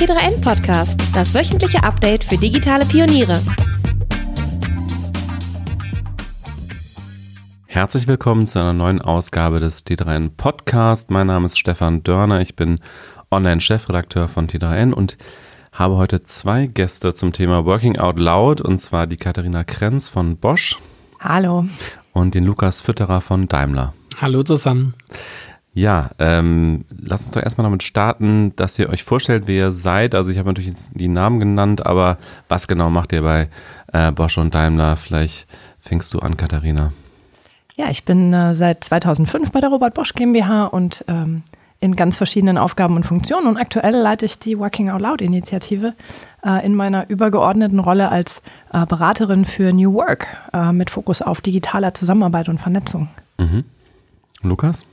T3N Podcast, das wöchentliche Update für digitale Pioniere. Herzlich willkommen zu einer neuen Ausgabe des T3N Podcast. Mein Name ist Stefan Dörner, ich bin Online-Chefredakteur von T3N und habe heute zwei Gäste zum Thema Working Out Loud und zwar die Katharina Krenz von Bosch. Hallo. Und den Lukas Fütterer von Daimler. Hallo zusammen. Ja, ähm, lasst uns doch erstmal damit starten, dass ihr euch vorstellt, wer ihr seid. Also ich habe natürlich die Namen genannt, aber was genau macht ihr bei äh, Bosch und Daimler? Vielleicht fängst du an, Katharina. Ja, ich bin äh, seit 2005 bei der Robert Bosch GmbH und ähm, in ganz verschiedenen Aufgaben und Funktionen. Und aktuell leite ich die Working Out Loud Initiative äh, in meiner übergeordneten Rolle als äh, Beraterin für New Work äh, mit Fokus auf digitaler Zusammenarbeit und Vernetzung. Mhm. Lukas?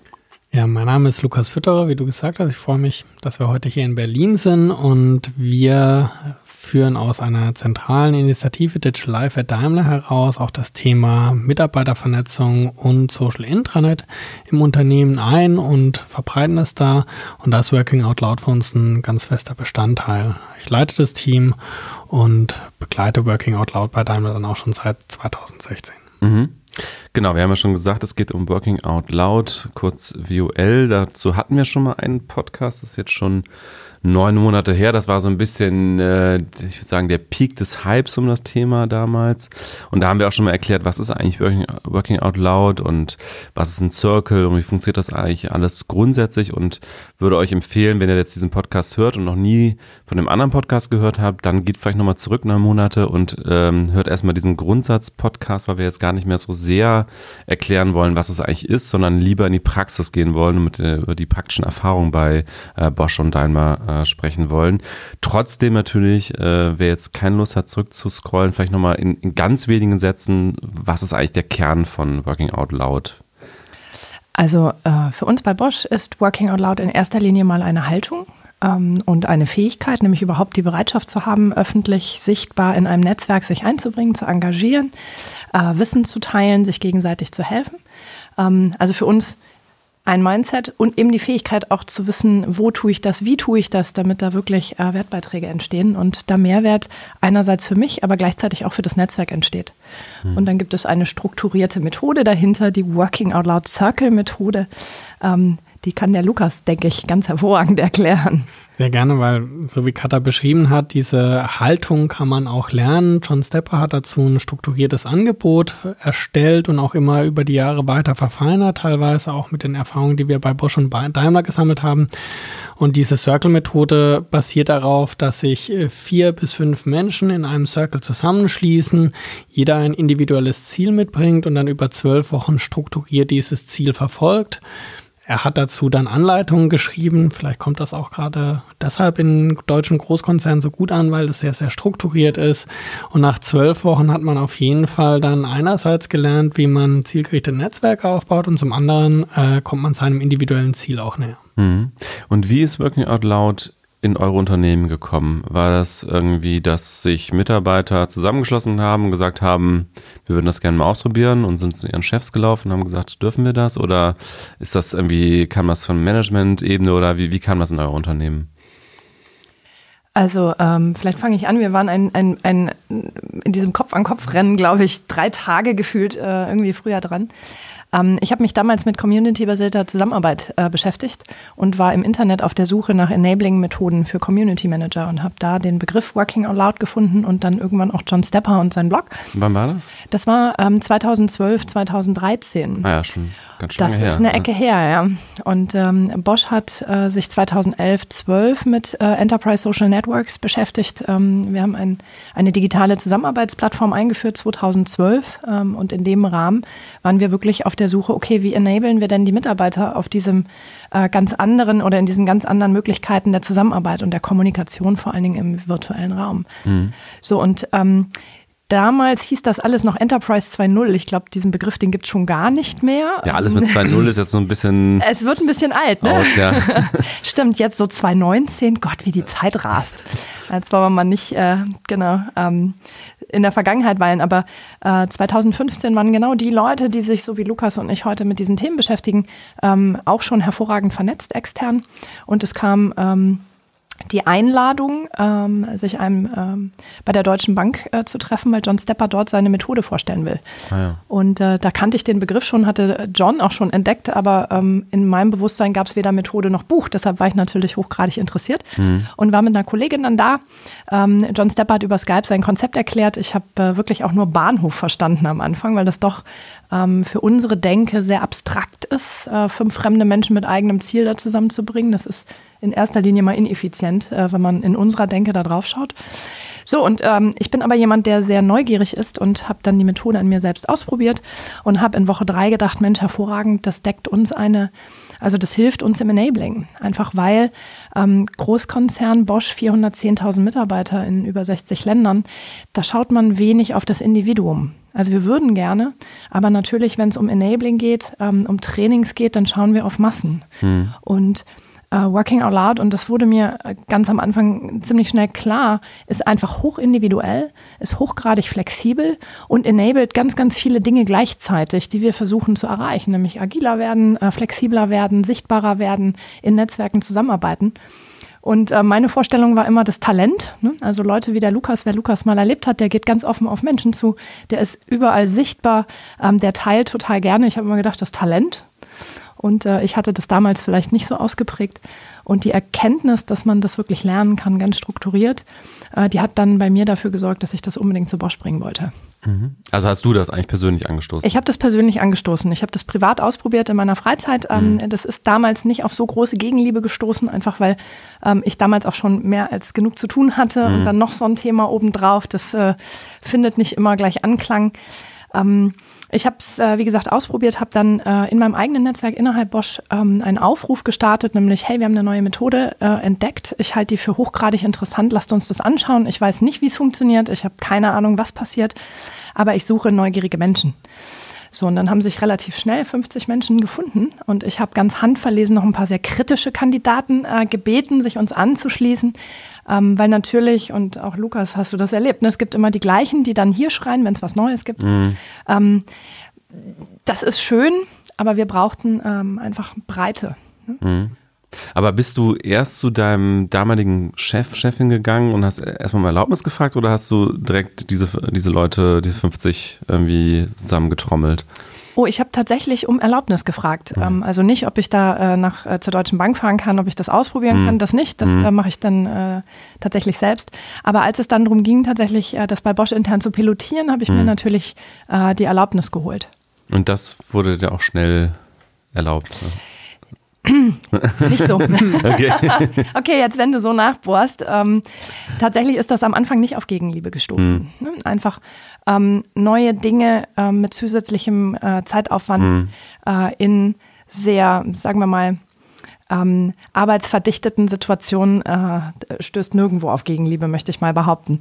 Ja, mein Name ist Lukas Fütterer, wie du gesagt hast. Ich freue mich, dass wir heute hier in Berlin sind und wir führen aus einer zentralen Initiative Digital Life at Daimler heraus auch das Thema Mitarbeitervernetzung und Social Intranet im Unternehmen ein und verbreiten es da. Und da ist Working Out Loud für uns ein ganz fester Bestandteil. Ich leite das Team und begleite Working Out Loud bei Daimler dann auch schon seit 2016. Mhm. Genau, wir haben ja schon gesagt, es geht um Working Out Loud, kurz VUL. Dazu hatten wir schon mal einen Podcast, das ist jetzt schon neun Monate her. Das war so ein bisschen, äh, ich würde sagen, der Peak des Hypes um das Thema damals. Und da haben wir auch schon mal erklärt, was ist eigentlich Working, Working Out Loud und was ist ein Circle und wie funktioniert das eigentlich alles grundsätzlich und würde euch empfehlen, wenn ihr jetzt diesen Podcast hört und noch nie von dem anderen Podcast gehört habt, dann geht vielleicht nochmal zurück neun Monate und ähm, hört erstmal diesen Grundsatz-Podcast, weil wir jetzt gar nicht mehr so sehr erklären wollen, was es eigentlich ist, sondern lieber in die Praxis gehen wollen und mit, äh, über die praktischen Erfahrungen bei äh, Bosch und Daimler äh, sprechen wollen. Trotzdem natürlich, äh, wer jetzt keine Lust hat, zurückzuscrollen, vielleicht nochmal in, in ganz wenigen Sätzen, was ist eigentlich der Kern von Working Out Loud? Also äh, für uns bei Bosch ist Working Out Loud in erster Linie mal eine Haltung und eine Fähigkeit, nämlich überhaupt die Bereitschaft zu haben, öffentlich sichtbar in einem Netzwerk sich einzubringen, zu engagieren, äh, Wissen zu teilen, sich gegenseitig zu helfen. Ähm, also für uns ein Mindset und eben die Fähigkeit auch zu wissen, wo tue ich das, wie tue ich das, damit da wirklich äh, Wertbeiträge entstehen und da Mehrwert einerseits für mich, aber gleichzeitig auch für das Netzwerk entsteht. Mhm. Und dann gibt es eine strukturierte Methode dahinter, die Working Out Loud Circle Methode. Ähm, die kann der Lukas, denke ich, ganz hervorragend erklären. Sehr gerne, weil so wie Katha beschrieben hat, diese Haltung kann man auch lernen. John Stepper hat dazu ein strukturiertes Angebot erstellt und auch immer über die Jahre weiter verfeinert, teilweise auch mit den Erfahrungen, die wir bei Bosch und Daimler gesammelt haben. Und diese Circle-Methode basiert darauf, dass sich äh, vier bis fünf Menschen in einem Circle zusammenschließen, jeder ein individuelles Ziel mitbringt und dann über zwölf Wochen strukturiert dieses Ziel verfolgt. Er hat dazu dann Anleitungen geschrieben. Vielleicht kommt das auch gerade deshalb in deutschen Großkonzernen so gut an, weil es sehr, sehr strukturiert ist. Und nach zwölf Wochen hat man auf jeden Fall dann einerseits gelernt, wie man zielgerichtete Netzwerke aufbaut und zum anderen äh, kommt man seinem individuellen Ziel auch näher. Mhm. Und wie ist Working Out Loud in eure Unternehmen gekommen? War das irgendwie, dass sich Mitarbeiter zusammengeschlossen haben gesagt haben, wir würden das gerne mal ausprobieren und sind zu ihren Chefs gelaufen und haben gesagt, dürfen wir das? Oder ist das irgendwie, kam das von Management-Ebene oder wie, wie kam das in eure Unternehmen? Also ähm, vielleicht fange ich an. Wir waren ein, ein, ein in diesem Kopf-an-Kopf-Rennen, glaube ich, drei Tage gefühlt äh, irgendwie früher dran. Ähm, ich habe mich damals mit community-basierter Zusammenarbeit äh, beschäftigt und war im Internet auf der Suche nach Enabling-Methoden für Community Manager und habe da den Begriff Working Out Loud gefunden und dann irgendwann auch John Stepper und seinen Blog. Wann war das? Das war ähm, 2012, 2013. Ah ja, schon. Ganz das ist her, eine Ecke her, ja. Und ähm, Bosch hat äh, sich 2011, 12 mit äh, Enterprise Social Networks beschäftigt. Ähm, wir haben ein, eine digitale Zusammenarbeitsplattform eingeführt 2012 ähm, und in dem Rahmen waren wir wirklich auf der Suche, okay, wie enablen wir denn die Mitarbeiter auf diesem äh, ganz anderen oder in diesen ganz anderen Möglichkeiten der Zusammenarbeit und der Kommunikation, vor allen Dingen im virtuellen Raum. Mhm. So und ähm, Damals hieß das alles noch Enterprise 2.0. Ich glaube, diesen Begriff, den gibt es schon gar nicht mehr. Ja, alles mit 2.0 ist jetzt so ein bisschen. Es wird ein bisschen alt, ne? Out, ja. Stimmt, jetzt so 2.19. Gott, wie die Zeit rast. Als wollen wir mal nicht, äh, genau, ähm, in der Vergangenheit weilen. Aber äh, 2015 waren genau die Leute, die sich, so wie Lukas und ich heute mit diesen Themen beschäftigen, ähm, auch schon hervorragend vernetzt extern. Und es kam. Ähm, die Einladung, ähm, sich einem ähm, bei der Deutschen Bank äh, zu treffen, weil John Stepper dort seine Methode vorstellen will. Ah, ja. Und äh, da kannte ich den Begriff schon, hatte John auch schon entdeckt, aber ähm, in meinem Bewusstsein gab es weder Methode noch Buch. Deshalb war ich natürlich hochgradig interessiert mhm. und war mit einer Kollegin dann da. Ähm, John Stepper hat über Skype sein Konzept erklärt. Ich habe äh, wirklich auch nur Bahnhof verstanden am Anfang, weil das doch ähm, für unsere Denke sehr abstrakt ist, äh, fünf fremde Menschen mit eigenem Ziel da zusammenzubringen. Das ist in erster Linie mal ineffizient, äh, wenn man in unserer Denke da drauf schaut. So, und ähm, ich bin aber jemand, der sehr neugierig ist und habe dann die Methode an mir selbst ausprobiert und habe in Woche drei gedacht, Mensch, hervorragend, das deckt uns eine, also das hilft uns im Enabling. Einfach weil ähm, Großkonzern Bosch 410.000 Mitarbeiter in über 60 Ländern, da schaut man wenig auf das Individuum. Also wir würden gerne, aber natürlich, wenn es um Enabling geht, ähm, um Trainings geht, dann schauen wir auf Massen. Hm. Und Uh, Working Out Loud, und das wurde mir äh, ganz am Anfang ziemlich schnell klar, ist einfach hochindividuell, ist hochgradig flexibel und enabled ganz, ganz viele Dinge gleichzeitig, die wir versuchen zu erreichen, nämlich agiler werden, uh, flexibler werden, sichtbarer werden, in Netzwerken zusammenarbeiten. Und äh, meine Vorstellung war immer das Talent. Ne? Also Leute wie der Lukas, wer Lukas mal erlebt hat, der geht ganz offen auf Menschen zu, der ist überall sichtbar, ähm, der teilt total gerne. Ich habe immer gedacht, das Talent. Und äh, ich hatte das damals vielleicht nicht so ausgeprägt. Und die Erkenntnis, dass man das wirklich lernen kann, ganz strukturiert, äh, die hat dann bei mir dafür gesorgt, dass ich das unbedingt zu Bosch bringen wollte. Mhm. Also hast du das eigentlich persönlich angestoßen? Ich habe das persönlich angestoßen. Ich habe das privat ausprobiert in meiner Freizeit. Ähm, mhm. Das ist damals nicht auf so große Gegenliebe gestoßen, einfach weil ähm, ich damals auch schon mehr als genug zu tun hatte. Mhm. Und dann noch so ein Thema obendrauf, das äh, findet nicht immer gleich Anklang. Ähm, ich habe es, äh, wie gesagt, ausprobiert, habe dann äh, in meinem eigenen Netzwerk innerhalb Bosch ähm, einen Aufruf gestartet, nämlich, hey, wir haben eine neue Methode äh, entdeckt. Ich halte die für hochgradig interessant, lasst uns das anschauen. Ich weiß nicht, wie es funktioniert, ich habe keine Ahnung, was passiert, aber ich suche neugierige Menschen. So, und dann haben sich relativ schnell 50 Menschen gefunden und ich habe ganz handverlesen noch ein paar sehr kritische Kandidaten äh, gebeten, sich uns anzuschließen, ähm, weil natürlich, und auch Lukas, hast du das erlebt, ne, es gibt immer die gleichen, die dann hier schreien, wenn es was Neues gibt. Mhm. Ähm, das ist schön, aber wir brauchten ähm, einfach Breite. Ne? Mhm. Aber bist du erst zu deinem damaligen Chef, Chefin gegangen und hast erstmal um Erlaubnis gefragt oder hast du direkt diese, diese Leute, diese 50 irgendwie zusammengetrommelt? Oh, ich habe tatsächlich um Erlaubnis gefragt. Mhm. Ähm, also nicht, ob ich da äh, nach äh, zur Deutschen Bank fahren kann, ob ich das ausprobieren mhm. kann, das nicht. Das mhm. äh, mache ich dann äh, tatsächlich selbst. Aber als es dann darum ging, tatsächlich äh, das bei Bosch intern zu pilotieren, habe ich mir mhm. natürlich äh, die Erlaubnis geholt. Und das wurde dir auch schnell erlaubt? Ne? Nicht so. okay. okay, jetzt wenn du so nachbohrst, ähm, tatsächlich ist das am Anfang nicht auf Gegenliebe gestoßen. Mhm. Einfach ähm, neue Dinge ähm, mit zusätzlichem äh, Zeitaufwand mhm. äh, in sehr, sagen wir mal, ähm, arbeitsverdichteten Situationen äh, stößt nirgendwo auf Gegenliebe, möchte ich mal behaupten.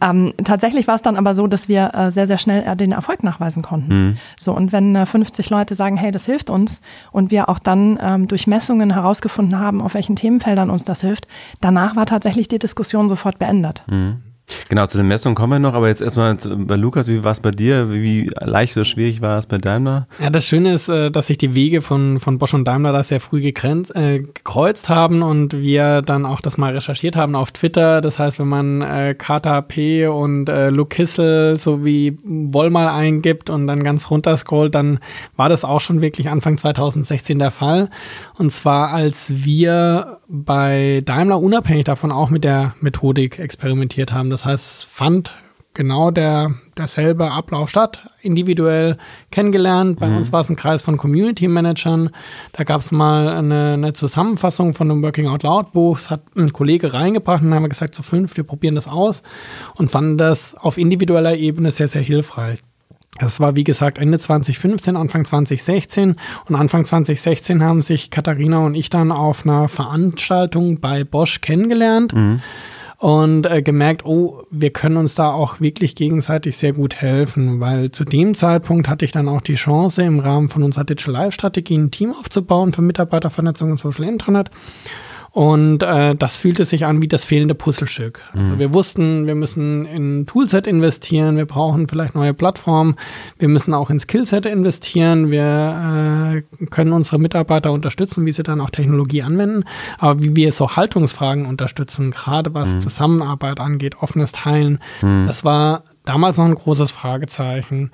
Ähm, tatsächlich war es dann aber so, dass wir äh, sehr, sehr schnell äh, den Erfolg nachweisen konnten. Mhm. So, und wenn äh, 50 Leute sagen, hey, das hilft uns und wir auch dann ähm, durch Messungen herausgefunden haben, auf welchen Themenfeldern uns das hilft, danach war tatsächlich die Diskussion sofort beendet. Mhm. Genau, zu den Messungen kommen wir noch, aber jetzt erstmal bei Lukas, wie war es bei dir? Wie leicht oder schwierig war es bei Daimler? Ja, das Schöne ist, äh, dass sich die Wege von, von Bosch und Daimler da sehr früh gegrenzt, äh, gekreuzt haben und wir dann auch das mal recherchiert haben auf Twitter. Das heißt, wenn man äh, KTP und äh, Luke Kissel sowie Wollmal eingibt und dann ganz runter scrollt, dann war das auch schon wirklich Anfang 2016 der Fall. Und zwar als wir bei Daimler unabhängig davon auch mit der Methodik experimentiert haben. Das heißt, es fand genau der, derselbe Ablauf statt, individuell kennengelernt. Bei mhm. uns war es ein Kreis von Community Managern. Da gab es mal eine, eine, Zusammenfassung von einem Working Out Loud Buch. Das hat ein Kollege reingebracht und haben wir gesagt, zu so fünf, wir probieren das aus und fanden das auf individueller Ebene sehr, sehr hilfreich. Das war, wie gesagt, Ende 2015, Anfang 2016. Und Anfang 2016 haben sich Katharina und ich dann auf einer Veranstaltung bei Bosch kennengelernt. Mhm. Und äh, gemerkt, oh, wir können uns da auch wirklich gegenseitig sehr gut helfen, weil zu dem Zeitpunkt hatte ich dann auch die Chance, im Rahmen von unserer Digital Life Strategie ein Team aufzubauen für Mitarbeitervernetzung und Social Internet Und äh, das fühlte sich an wie das fehlende Puzzlestück. Also Mhm. wir wussten, wir müssen in ein Toolset investieren, wir brauchen vielleicht neue Plattformen, wir müssen auch in Skillset investieren, wir äh, können unsere Mitarbeiter unterstützen, wie sie dann auch Technologie anwenden, aber wie wir so Haltungsfragen unterstützen, gerade was Zusammenarbeit angeht, offenes Teilen, das war damals noch ein großes Fragezeichen.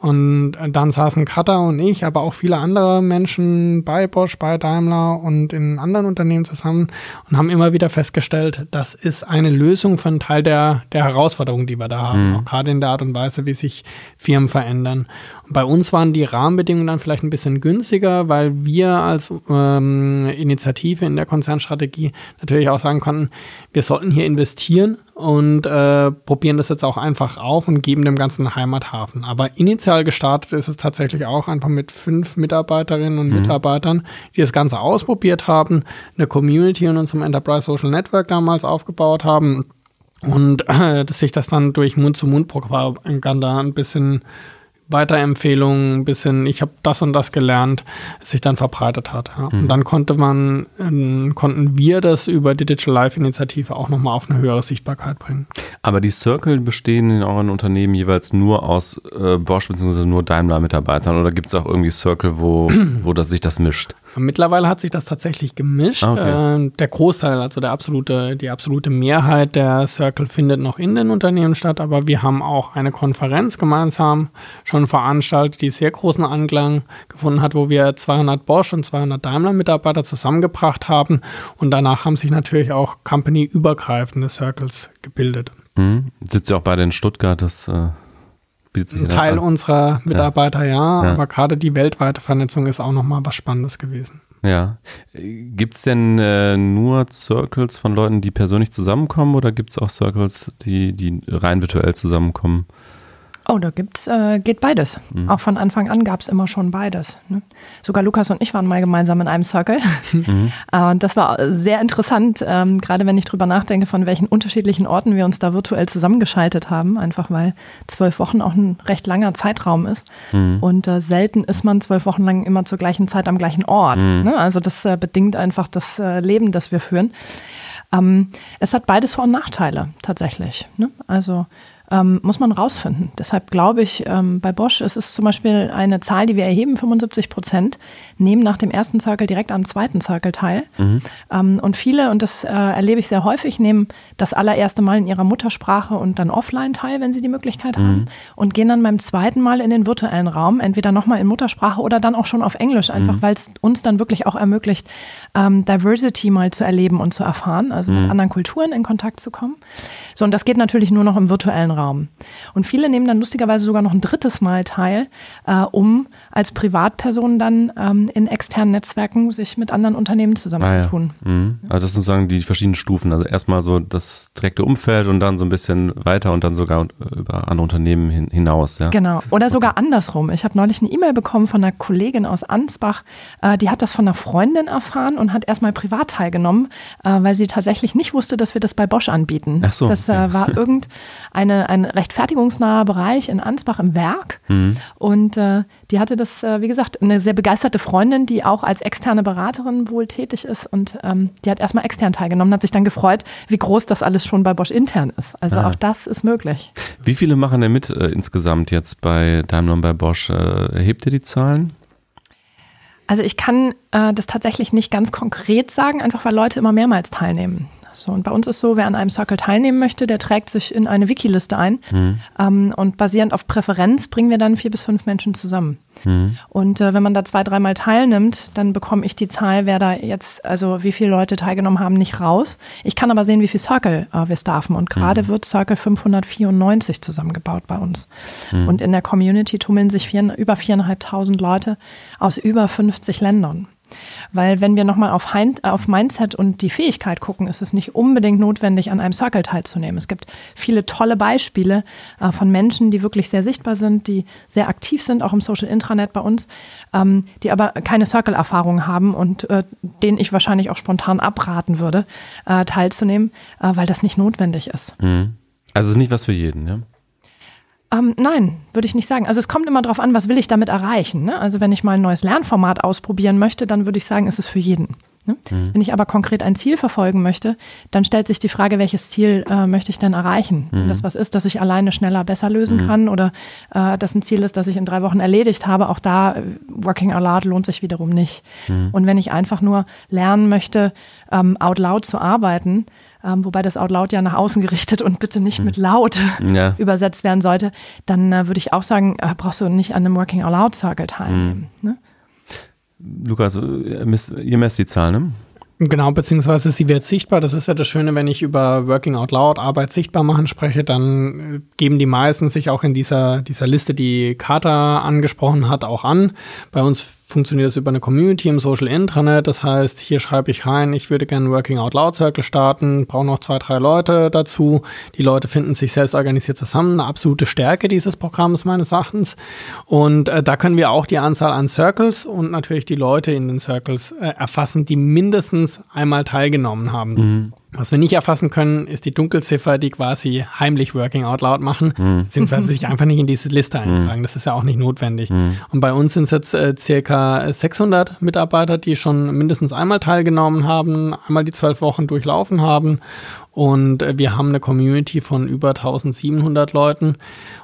Und dann saßen Cutter und ich, aber auch viele andere Menschen bei Bosch, bei Daimler und in anderen Unternehmen zusammen und haben immer wieder festgestellt, das ist eine Lösung für einen Teil der, der Herausforderungen, die wir da haben. Auch gerade in der Art und Weise, wie sich Firmen verändern. Und bei uns waren die Rahmenbedingungen dann vielleicht ein bisschen günstiger, weil wir als ähm, Initiative in der Konzernstrategie natürlich auch sagen konnten, wir sollten hier investieren und äh, probieren das jetzt auch einfach auf und geben dem Ganzen Heimathafen. Aber initial gestartet ist es tatsächlich auch einfach mit fünf Mitarbeiterinnen und Mitarbeitern, die das Ganze ausprobiert haben, eine Community in unserem Enterprise Social Network damals aufgebaut haben und äh, dass sich das dann durch Mund-zu-Mund-Propaganda ein bisschen Weiterempfehlungen, ein bisschen, ich habe das und das gelernt, sich dann verbreitet hat. Ja. Und dann konnte man, ähm, konnten wir das über die Digital Life Initiative auch nochmal auf eine höhere Sichtbarkeit bringen. Aber die Circle bestehen in euren Unternehmen jeweils nur aus äh, Bosch bzw. nur Daimler-Mitarbeitern oder gibt es auch irgendwie Circle, wo, wo das, sich das mischt? Mittlerweile hat sich das tatsächlich gemischt. Ah, okay. Äh, der Großteil, also der absolute, die absolute Mehrheit der Circle findet noch in den Unternehmen statt, aber wir haben auch eine Konferenz gemeinsam schon veranstaltet, die sehr großen Anklang gefunden hat, wo wir 200 Bosch und 200 Daimler Mitarbeiter zusammengebracht haben und danach haben sich natürlich auch company-übergreifende Circles gebildet. Hm? Sitzt ja auch beide in Stuttgart, das äh, bietet sich Ein ja Teil an. unserer Mitarbeiter ja, Ja. aber gerade die weltweite Vernetzung ist auch nochmal was Spannendes gewesen. Ja. Gibt es denn äh, nur Circles von Leuten, die persönlich zusammenkommen oder gibt es auch Circles, die, die rein virtuell zusammenkommen? Oh, da gibt's, äh, geht beides. Auch von Anfang an gab es immer schon beides. Ne? Sogar Lukas und ich waren mal gemeinsam in einem Circle. Äh, und das war sehr interessant, ähm, gerade wenn ich drüber nachdenke, von welchen unterschiedlichen Orten wir uns da virtuell zusammengeschaltet haben. Einfach weil zwölf Wochen auch ein recht langer Zeitraum ist. Und äh, selten ist man zwölf Wochen lang immer zur gleichen Zeit am gleichen Ort. Ne? Also das äh, bedingt einfach das äh, Leben, das wir führen. Ähm, es hat beides Vor- und Nachteile tatsächlich. Ne? Also ähm, muss man rausfinden. Deshalb glaube ich, ähm, bei Bosch es ist zum Beispiel eine Zahl, die wir erheben, 75 Prozent nehmen nach dem ersten Circle direkt am zweiten Circle teil. Ähm, und viele, und das äh, erlebe ich sehr häufig, nehmen das allererste Mal in ihrer Muttersprache und dann offline teil, wenn sie die Möglichkeit haben, und gehen dann beim zweiten Mal in den virtuellen Raum, entweder nochmal in Muttersprache oder dann auch schon auf Englisch, einfach weil es uns dann wirklich auch ermöglicht, ähm, Diversity mal zu erleben und zu erfahren, also mit anderen Kulturen in Kontakt zu kommen. So, und das geht natürlich nur noch im virtuellen Raum. Und viele nehmen dann lustigerweise sogar noch ein drittes Mal teil, äh, um als Privatperson dann ähm, in externen Netzwerken sich mit anderen Unternehmen zusammenzutun. Mhm. Also das sind sozusagen die verschiedenen Stufen. Also erstmal so das direkte Umfeld und dann so ein bisschen weiter und dann sogar äh, über andere Unternehmen hin, hinaus. Ja? Genau. Oder sogar andersrum. Ich habe neulich eine E-Mail bekommen von einer Kollegin aus Ansbach, äh, die hat das von einer Freundin erfahren und hat erstmal privat teilgenommen, äh, weil sie tatsächlich nicht wusste, dass wir das bei Bosch anbieten. Ach so, Das äh, war irgendeine ein rechtfertigungsnaher Bereich in Ansbach im Werk. Mhm. Und äh, die hatte das, äh, wie gesagt, eine sehr begeisterte Freundin, die auch als externe Beraterin wohl tätig ist. Und ähm, die hat erstmal extern teilgenommen, hat sich dann gefreut, wie groß das alles schon bei Bosch intern ist. Also Ah. auch das ist möglich. Wie viele machen denn mit äh, insgesamt jetzt bei Daimler und bei Bosch? Äh, hebt ihr die Zahlen? Also ich kann äh, das tatsächlich nicht ganz konkret sagen, einfach weil Leute immer mehrmals teilnehmen. So, und bei uns ist so, wer an einem Circle teilnehmen möchte, der trägt sich in eine Wikiliste ein. Ähm, und basierend auf Präferenz bringen wir dann vier bis fünf Menschen zusammen. Und äh, wenn man da zwei, dreimal teilnimmt, dann bekomme ich die Zahl, wer da jetzt, also wie viele Leute teilgenommen haben, nicht raus. Ich kann aber sehen, wie viel Circle äh, wir staffen. Und gerade wird Circle 594 zusammengebaut bei uns. Und in der Community tummeln sich vier, über viereinhalbtausend Leute aus über 50 Ländern. Weil wenn wir nochmal auf, auf Mindset und die Fähigkeit gucken, ist es nicht unbedingt notwendig, an einem Circle teilzunehmen. Es gibt viele tolle Beispiele äh, von Menschen, die wirklich sehr sichtbar sind, die sehr aktiv sind, auch im Social Intranet bei uns, ähm, die aber keine Circle-Erfahrung haben und äh, denen ich wahrscheinlich auch spontan abraten würde, äh, teilzunehmen, äh, weil das nicht notwendig ist. Mhm. Also es ist nicht was für jeden, ja? Ähm, nein, würde ich nicht sagen. Also es kommt immer darauf an, was will ich damit erreichen. Ne? Also wenn ich mal ein neues Lernformat ausprobieren möchte, dann würde ich sagen, ist es für jeden. Ne? Mhm. Wenn ich aber konkret ein Ziel verfolgen möchte, dann stellt sich die Frage, welches Ziel äh, möchte ich denn erreichen? Mhm. Wenn das was ist, das ich alleine schneller besser lösen mhm. kann oder äh, das ein Ziel ist, das ich in drei Wochen erledigt habe, auch da äh, Working Out Loud lohnt sich wiederum nicht. Mhm. Und wenn ich einfach nur lernen möchte, ähm, out loud zu arbeiten, ähm, wobei das Out Loud ja nach außen gerichtet und bitte nicht mhm. mit laut ja. übersetzt werden sollte, dann äh, würde ich auch sagen, äh, brauchst du nicht an einem Working Out Loud Circle teilnehmen. Mhm. Ne? Lukas, ihr messt, ihr messt die Zahl, ne? Genau, beziehungsweise sie wird sichtbar. Das ist ja das Schöne, wenn ich über Working Out Loud, Arbeit sichtbar machen spreche, dann äh, geben die meisten sich auch in dieser, dieser Liste, die Carter angesprochen hat, auch an. Bei uns funktioniert das über eine Community im Social Intranet. Das heißt, hier schreibe ich rein, ich würde gerne Working Out Loud Circle starten, brauche noch zwei, drei Leute dazu. Die Leute finden sich selbst organisiert zusammen. Eine absolute Stärke dieses Programms meines Erachtens. Und äh, da können wir auch die Anzahl an Circles und natürlich die Leute in den Circles äh, erfassen, die mindestens einmal teilgenommen haben. Mhm. Was wir nicht erfassen können, ist die Dunkelziffer, die quasi heimlich Working Out Loud machen, mhm. beziehungsweise sich einfach nicht in diese Liste mhm. eintragen. Das ist ja auch nicht notwendig. Mhm. Und bei uns sind es jetzt äh, circa 600 Mitarbeiter, die schon mindestens einmal teilgenommen haben, einmal die zwölf Wochen durchlaufen haben und äh, wir haben eine Community von über 1700 Leuten.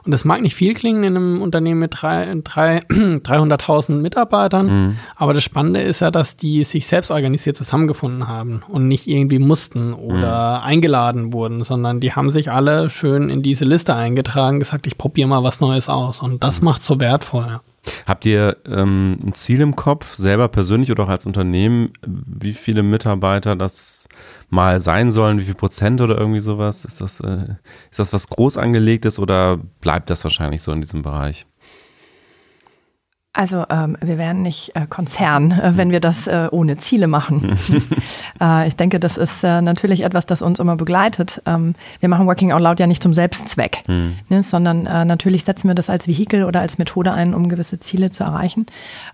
Und das mag nicht viel klingen in einem Unternehmen mit drei, drei, 300.000 Mitarbeitern. Mhm. Aber das Spannende ist ja, dass die sich selbst organisiert zusammengefunden haben und nicht irgendwie mussten oder mhm. eingeladen wurden, sondern die haben sich alle schön in diese Liste eingetragen, gesagt, ich probiere mal was Neues aus. Und das mhm. macht so wertvoll. Habt ihr ähm, ein Ziel im Kopf, selber persönlich oder auch als Unternehmen, wie viele Mitarbeiter das mal sein sollen, wie viel Prozent oder irgendwie sowas? Ist das, äh, ist das was groß angelegtes oder bleibt das wahrscheinlich so in diesem Bereich? Also ähm, wir wären nicht äh, Konzern, äh, wenn wir das äh, ohne Ziele machen. äh, ich denke, das ist äh, natürlich etwas, das uns immer begleitet. Ähm, wir machen Working Out Loud ja nicht zum Selbstzweck, mhm. ne, sondern äh, natürlich setzen wir das als Vehikel oder als Methode ein, um gewisse Ziele zu erreichen.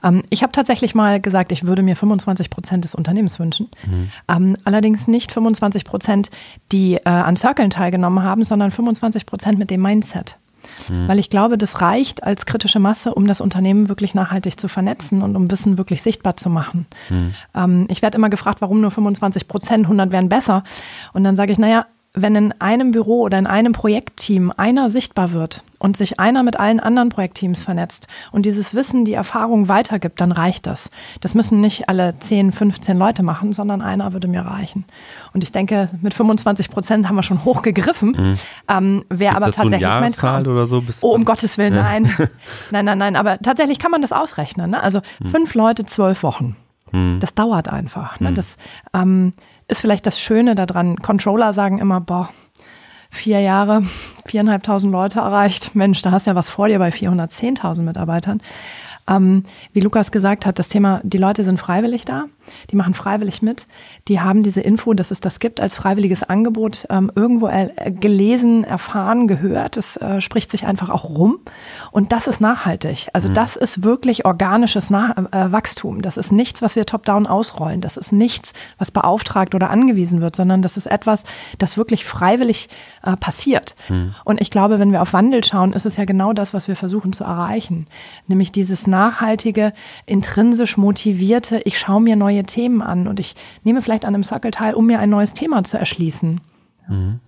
Ähm, ich habe tatsächlich mal gesagt, ich würde mir 25 Prozent des Unternehmens wünschen. Mhm. Allerdings nicht 25 Prozent, die an Circlen teilgenommen haben, sondern 25 Prozent mit dem Mindset. Mhm. Weil ich glaube, das reicht als kritische Masse, um das Unternehmen wirklich nachhaltig zu vernetzen und um Wissen wirklich sichtbar zu machen. Mhm. Ähm, ich werde immer gefragt, warum nur 25 Prozent, 100 wären besser. Und dann sage ich, naja, wenn in einem Büro oder in einem Projektteam einer sichtbar wird und sich einer mit allen anderen Projektteams vernetzt und dieses Wissen, die Erfahrung weitergibt, dann reicht das. Das müssen nicht alle 10, 15 Leute machen, sondern einer würde mir reichen. Und ich denke, mit 25 Prozent haben wir schon hochgegriffen. Mhm. Ähm, Wäre aber tatsächlich mein Traum. oder so? oh, um Gottes Willen, nein. nein, nein, nein. Aber tatsächlich kann man das ausrechnen. Ne? Also mhm. fünf Leute, zwölf Wochen. Mhm. Das dauert einfach. Ne? Mhm. Das, ähm, ist vielleicht das Schöne daran. Controller sagen immer, boah, vier Jahre, viereinhalbtausend Leute erreicht. Mensch, da hast du ja was vor dir bei 410.000 Mitarbeitern. Ähm, wie Lukas gesagt hat, das Thema, die Leute sind freiwillig da die machen freiwillig mit, die haben diese Info, dass es das gibt als freiwilliges Angebot, ähm, irgendwo er, gelesen, erfahren, gehört. Es äh, spricht sich einfach auch rum. Und das ist nachhaltig. Also mhm. das ist wirklich organisches Nach äh, Wachstum. Das ist nichts, was wir top-down ausrollen. Das ist nichts, was beauftragt oder angewiesen wird, sondern das ist etwas, das wirklich freiwillig äh, passiert. Mhm. Und ich glaube, wenn wir auf Wandel schauen, ist es ja genau das, was wir versuchen zu erreichen. Nämlich dieses nachhaltige, intrinsisch motivierte, ich schaue mir neue Themen an und ich nehme vielleicht an einem Circle teil, um mir ein neues Thema zu erschließen. Mhm.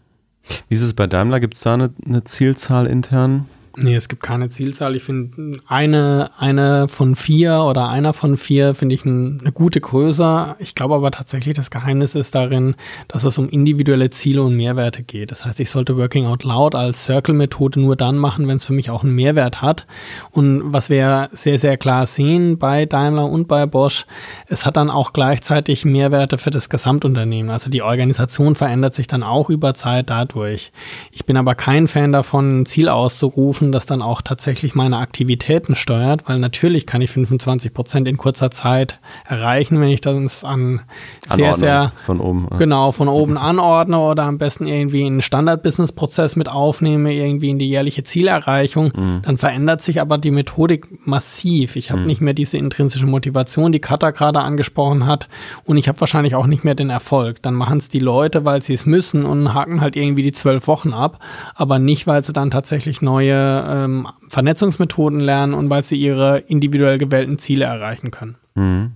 Wie ist es bei Daimler? Gibt es da eine, eine Zielzahl intern? Nee, es gibt keine Zielzahl. Ich finde, eine, eine von vier oder einer von vier finde ich ein, eine gute Größe. Ich glaube aber tatsächlich, das Geheimnis ist darin, dass es um individuelle Ziele und Mehrwerte geht. Das heißt, ich sollte Working Out Loud als Circle-Methode nur dann machen, wenn es für mich auch einen Mehrwert hat. Und was wir sehr, sehr klar sehen bei Daimler und bei Bosch, es hat dann auch gleichzeitig Mehrwerte für das Gesamtunternehmen. Also die Organisation verändert sich dann auch über Zeit dadurch. Ich bin aber kein Fan davon, ein Ziel auszurufen, schaffen, das dann auch tatsächlich meine Aktivitäten steuert, weil natürlich kann ich 25 Prozent in kurzer Zeit erreichen, wenn ich das an sehr, Anordnung sehr von oben. Genau, von oben anordne oder am besten irgendwie einen Standard-Business-Prozess mit aufnehme, irgendwie in die jährliche Zielerreichung, mhm. dann verändert sich aber die Methodik massiv. Ich habe mhm. nicht mehr diese intrinsische Motivation, die Katha gerade angesprochen hat, und ich habe wahrscheinlich auch nicht mehr den Erfolg. Dann machen es die Leute, weil sie es müssen und haken halt irgendwie die zwölf Wochen ab, aber nicht, weil sie dann tatsächlich neue ähm, Vernetzungsmethoden lernen und weil sie ihre individuell gewählten Ziele erreichen können. Mhm.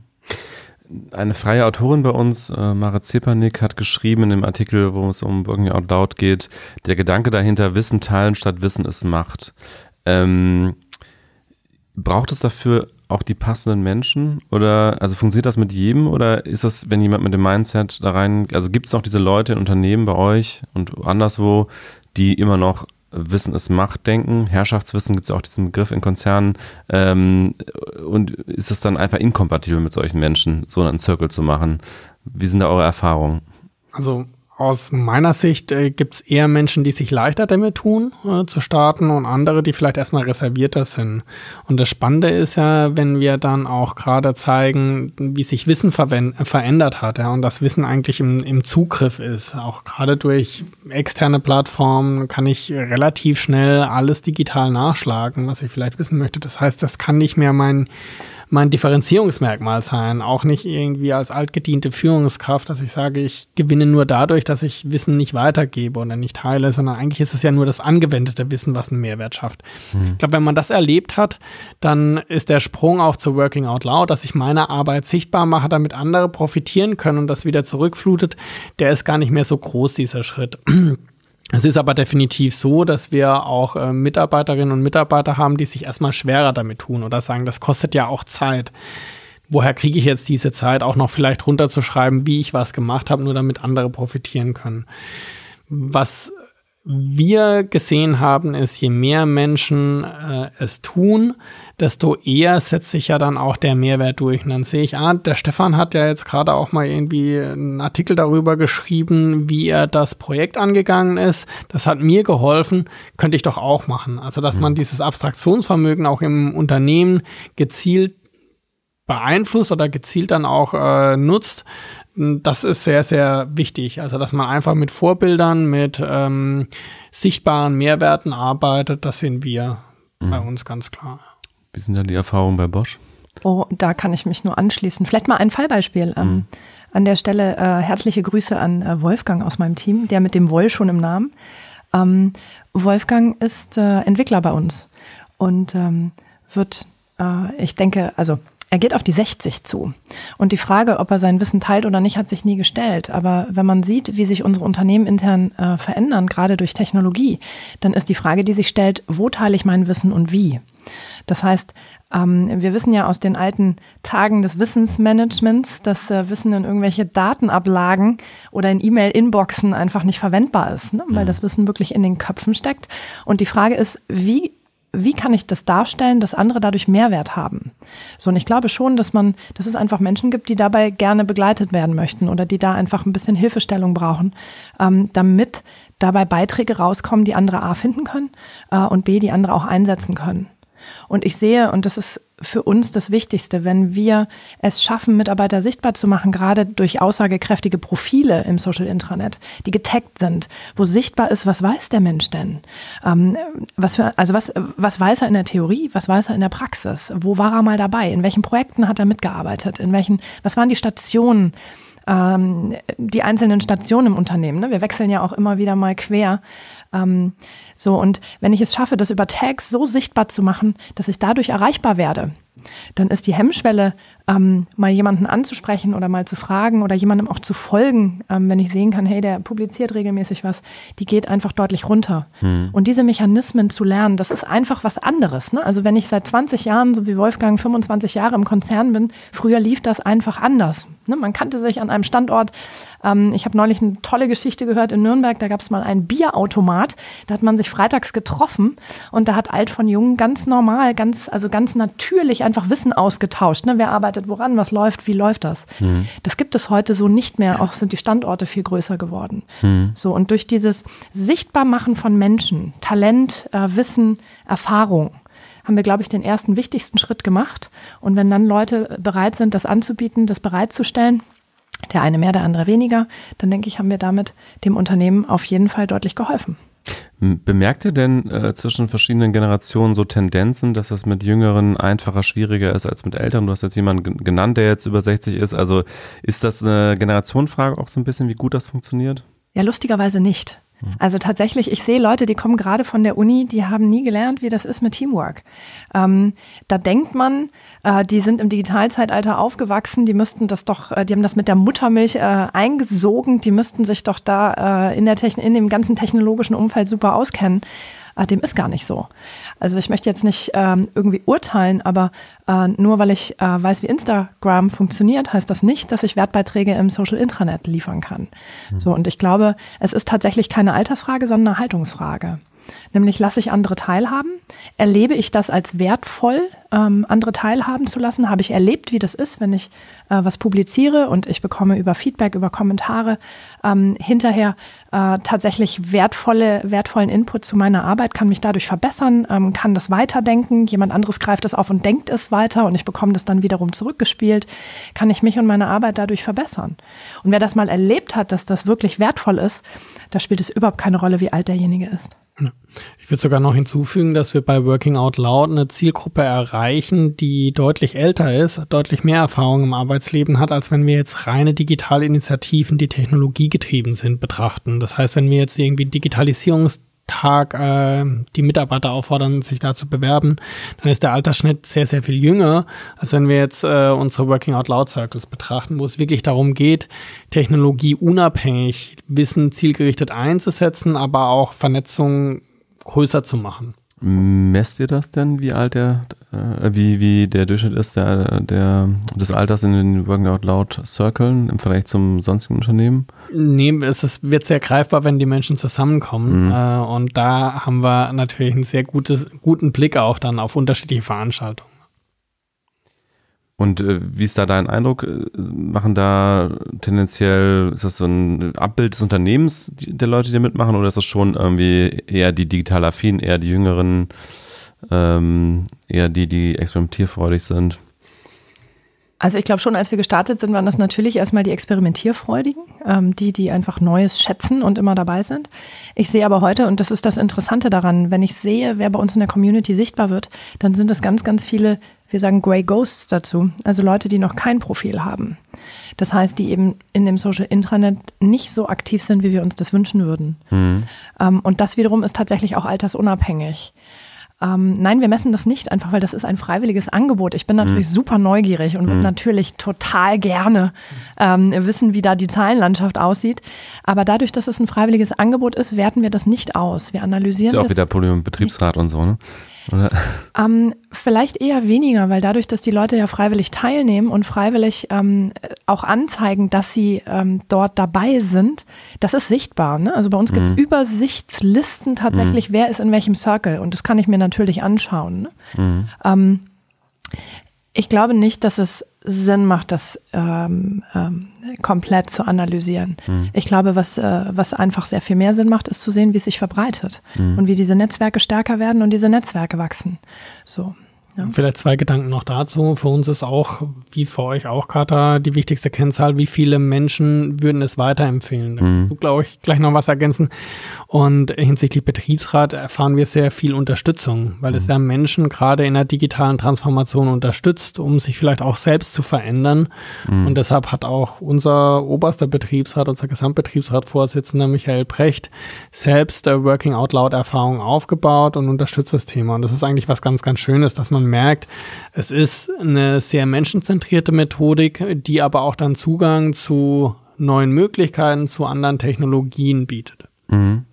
eine freie Autorin bei uns, äh, Mara Zepanik, hat geschrieben in dem Artikel, wo es um Working Out Loud geht, der Gedanke dahinter, Wissen teilen statt Wissen ist Macht. Ähm, braucht es dafür auch die passenden Menschen? Oder also funktioniert das mit jedem oder ist das, wenn jemand mit dem Mindset da rein, also gibt es auch diese Leute in Unternehmen bei euch und anderswo, die immer noch Wissen ist Macht denken, Herrschaftswissen gibt es auch diesen Begriff in Konzernen ähm, und ist es dann einfach inkompatibel mit solchen Menschen, so einen Circle zu machen? Wie sind da eure Erfahrungen? Also aus meiner Sicht äh, gibt es eher Menschen, die sich leichter damit tun, äh, zu starten und andere, die vielleicht erstmal reservierter sind. Und das Spannende ist ja, wenn wir dann auch gerade zeigen, wie sich Wissen verändert hat ja, und das Wissen eigentlich im, im Zugriff ist. Auch gerade durch externe Plattformen kann ich relativ schnell alles digital nachschlagen, was ich vielleicht wissen möchte. Das heißt, das kann nicht mehr mein mein Differenzierungsmerkmal sein. Auch nicht irgendwie als altgediente Führungskraft, dass ich sage, ich gewinne nur dadurch, dass ich Wissen nicht weitergebe oder nicht teile, sondern eigentlich ist es ja nur das angewendete Wissen, was einen Mehrwert schafft. Mhm. Ich glaube, wenn man das erlebt hat, dann ist der Sprung auch zu Working Out Loud, dass ich meine Arbeit sichtbar mache, damit andere profitieren können und das wieder zurückflutet, der ist gar nicht mehr so groß, dieser Schritt. Es ist aber definitiv so, dass wir auch äh, Mitarbeiterinnen und Mitarbeiter haben, die sich erstmal schwerer damit tun oder sagen, das kostet ja auch Zeit. Woher kriege ich jetzt diese Zeit, auch noch vielleicht runterzuschreiben, wie ich was gemacht habe, nur damit andere profitieren können? Was wir gesehen haben, ist, je mehr Menschen äh, es tun, desto eher setzt sich ja dann auch der Mehrwert durch. Und dann sehe ich, ah, der Stefan hat ja jetzt gerade auch mal irgendwie einen Artikel darüber geschrieben, wie er das Projekt angegangen ist. Das hat mir geholfen, könnte ich doch auch machen. Also, dass man mhm. dieses Abstraktionsvermögen auch im Unternehmen gezielt beeinflusst oder gezielt dann auch äh, nutzt, das ist sehr, sehr wichtig. Also, dass man einfach mit Vorbildern, mit ähm, sichtbaren Mehrwerten arbeitet, das sehen wir mhm. bei uns ganz klar. Wie sind da die Erfahrungen bei Bosch? Oh, da kann ich mich nur anschließen. Vielleicht mal ein Fallbeispiel. Ähm, mhm. an der Stelle äh, herzliche Grüße an äh, Wolfgang aus meinem Team, der mit dem Woll schon im Namen. Ähm, Wolfgang ist äh, Entwickler bei uns und ähm, wird, äh, ich denke, also er geht auf die 60 zu. Und die Frage, ob er sein Wissen teilt oder nicht, hat sich nie gestellt. Aber wenn man sieht, wie sich unsere Unternehmen intern äh, verändern, gerade durch Technologie, dann ist die Frage, die sich stellt, wo teile ich mein Wissen und wie? Das heißt, ähm, wir wissen ja aus den alten Tagen des Wissensmanagements, dass äh, Wissen in irgendwelche Datenablagen oder in E-Mail-Inboxen einfach nicht verwendbar ist, ne? weil mhm. das Wissen wirklich in den Köpfen steckt. Und die Frage ist, wie wie kann ich das darstellen, dass andere dadurch Mehrwert haben? So, und ich glaube schon, dass man, dass es einfach Menschen gibt, die dabei gerne begleitet werden möchten oder die da einfach ein bisschen Hilfestellung brauchen, ähm, damit dabei Beiträge rauskommen, die andere A finden können äh, und B, die andere auch einsetzen können. Und ich sehe, und das ist für uns das Wichtigste, wenn wir es schaffen, Mitarbeiter sichtbar zu machen, gerade durch aussagekräftige Profile im Social Intranet, die getaggt sind, wo sichtbar ist, was weiß der Mensch denn? Ähm, was für, also was, was weiß er in der Theorie, was weiß er in der Praxis? Wo war er mal dabei? In welchen Projekten hat er mitgearbeitet? In welchen, was waren die Stationen? Ähm, die einzelnen Stationen im Unternehmen. Ne? Wir wechseln ja auch immer wieder mal quer. Ähm, so, und wenn ich es schaffe, das über Tags so sichtbar zu machen, dass ich dadurch erreichbar werde, dann ist die Hemmschwelle, ähm, mal jemanden anzusprechen oder mal zu fragen oder jemandem auch zu folgen, ähm, wenn ich sehen kann, hey, der publiziert regelmäßig was, die geht einfach deutlich runter. Mhm. Und diese Mechanismen zu lernen, das ist einfach was anderes. Ne? Also wenn ich seit 20 Jahren, so wie Wolfgang, 25 Jahre im Konzern bin, früher lief das einfach anders. Ne? Man kannte sich an einem Standort. Ähm, ich habe neulich eine tolle Geschichte gehört in Nürnberg, da gab es mal einen Bierautomat, da hat man sich freitags getroffen und da hat alt von jung ganz normal, ganz, also ganz natürlich einfach Wissen ausgetauscht. Ne? Wer arbeitet arbeitet woran, was läuft, wie läuft das. Mhm. Das gibt es heute so nicht mehr, auch sind die Standorte viel größer geworden. Mhm. So, und durch dieses Sichtbarmachen von Menschen, Talent, äh, Wissen, Erfahrung, haben wir, glaube ich, den ersten wichtigsten Schritt gemacht. Und wenn dann Leute bereit sind, das anzubieten, das bereitzustellen, der eine mehr, der andere weniger, dann denke ich, haben wir damit dem Unternehmen auf jeden Fall deutlich geholfen. Bemerkt ihr denn äh, zwischen verschiedenen Generationen so Tendenzen, dass das mit Jüngeren einfacher, schwieriger ist als mit Älteren? Du hast jetzt jemanden genannt, der jetzt über 60 ist. Also ist das eine Generationenfrage auch so ein bisschen, wie gut das funktioniert? Ja, lustigerweise nicht. Also tatsächlich, ich sehe Leute, die kommen gerade von der Uni, die haben nie gelernt, wie das ist mit Teamwork. Ähm, da denkt man, äh, die sind im Digitalzeitalter aufgewachsen, die müssten das doch, äh, die haben das mit der Muttermilch äh, eingesogen, die müssten sich doch da äh, in, der Techn in dem ganzen technologischen Umfeld super auskennen. Äh, dem ist gar nicht so. Also ich möchte jetzt nicht ähm, irgendwie urteilen, aber äh, nur weil ich äh, weiß, wie Instagram funktioniert, heißt das nicht, dass ich Wertbeiträge im Social Intranet liefern kann. Mhm. So, und ich glaube, es ist tatsächlich keine Altersfrage, sondern eine Haltungsfrage. Nämlich lasse ich andere teilhaben? Erlebe ich das als wertvoll, ähm, andere teilhaben zu lassen? Habe ich erlebt, wie das ist, wenn ich äh, was publiziere und ich bekomme über Feedback, über Kommentare ähm, hinterher äh, tatsächlich wertvolle, wertvollen Input zu meiner Arbeit, kann mich dadurch verbessern, ähm, kann das weiterdenken, jemand anderes greift es auf und denkt es weiter und ich bekomme das dann wiederum zurückgespielt, kann ich mich und meine Arbeit dadurch verbessern. Und wer das mal erlebt hat, dass das wirklich wertvoll ist, da spielt es überhaupt keine Rolle, wie alt derjenige ist. Ich würde sogar noch hinzufügen, dass wir bei Working Out Loud eine Zielgruppe erreichen, die deutlich älter ist, deutlich mehr Erfahrung im Arbeitsleben hat, als wenn wir jetzt reine digitale Initiativen, die technologiegetrieben sind, betrachten. Das heißt, wenn wir jetzt irgendwie Digitalisierungs Tag äh, die Mitarbeiter auffordern, sich da zu bewerben, dann ist der Altersschnitt sehr, sehr viel jünger, als wenn wir jetzt äh, unsere Working Out Loud Circles betrachten, wo es wirklich darum geht, Technologie unabhängig, Wissen zielgerichtet einzusetzen, aber auch Vernetzung größer zu machen. Messt ihr das denn, wie alt der, äh, wie, wie der Durchschnitt ist der, der, des Alters in den Working Out Loud Circles im Vergleich zum sonstigen Unternehmen? Nee, es ist, wird sehr greifbar, wenn die Menschen zusammenkommen. Mhm. Äh, und da haben wir natürlich einen sehr gutes, guten Blick auch dann auf unterschiedliche Veranstaltungen. Und äh, wie ist da dein Eindruck? Machen da tendenziell, ist das so ein Abbild des Unternehmens die, der Leute, die mitmachen, oder ist das schon irgendwie eher die digital affin, eher die Jüngeren, ähm, eher die, die experimentierfreudig sind? Also ich glaube schon, als wir gestartet sind, waren das natürlich erstmal die Experimentierfreudigen, ähm, die, die einfach Neues schätzen und immer dabei sind. Ich sehe aber heute, und das ist das Interessante daran, wenn ich sehe, wer bei uns in der Community sichtbar wird, dann sind es ganz, ganz viele, wir sagen Grey Ghosts dazu, also Leute, die noch kein Profil haben. Das heißt, die eben in dem Social Intranet nicht so aktiv sind, wie wir uns das wünschen würden. Mhm. Ähm, und das wiederum ist tatsächlich auch altersunabhängig. Ähm, nein, wir messen das nicht einfach, weil das ist ein freiwilliges Angebot. Ich bin mhm. natürlich mhm. super neugierig und mhm. würde natürlich total gerne ähm, wissen, wie da die Zahlenlandschaft aussieht. Aber dadurch, dass es ein freiwilliges Angebot ist, werten wir das nicht aus. Wir analysieren ist ja auch wieder Problem Betriebsrat und so, ne? Ähm, vielleicht eher weniger, weil dadurch, dass die Leute ja freiwillig teilnehmen und freiwillig ähm, auch anzeigen, dass sie ähm, dort dabei sind, das ist sichtbar. Ne? Also bei uns mhm. gibt es Übersichtslisten tatsächlich, mhm. wer ist in welchem Circle und das kann ich mir natürlich anschauen. Ne? Mhm. Ich glaube nicht, dass es Sinn macht, das ähm, ähm, komplett zu analysieren. Mhm. Ich glaube, was, äh, was einfach sehr viel mehr Sinn macht, ist zu sehen, wie es sich verbreitet mhm. und wie diese Netzwerke stärker werden und diese Netzwerke wachsen. So. Ja. Vielleicht zwei Gedanken noch dazu. Für uns ist auch, wie für euch auch, Kata, die wichtigste Kennzahl, wie viele Menschen würden es weiterempfehlen. Da mhm. du, glaube ich, gleich noch was ergänzen. Und hinsichtlich Betriebsrat erfahren wir sehr viel Unterstützung, weil mhm. es ja Menschen gerade in der digitalen Transformation unterstützt, um sich vielleicht auch selbst zu verändern. Mhm. Und deshalb hat auch unser oberster Betriebsrat, unser Gesamtbetriebsratvorsitzender Michael Precht, selbst äh, Working Out Loud Erfahrung aufgebaut und unterstützt das Thema. Und das ist eigentlich was ganz, ganz Schönes, dass man merkt, es ist eine sehr menschenzentrierte Methodik, die aber auch dann Zugang zu neuen Möglichkeiten, zu anderen Technologien bietet. Mhm.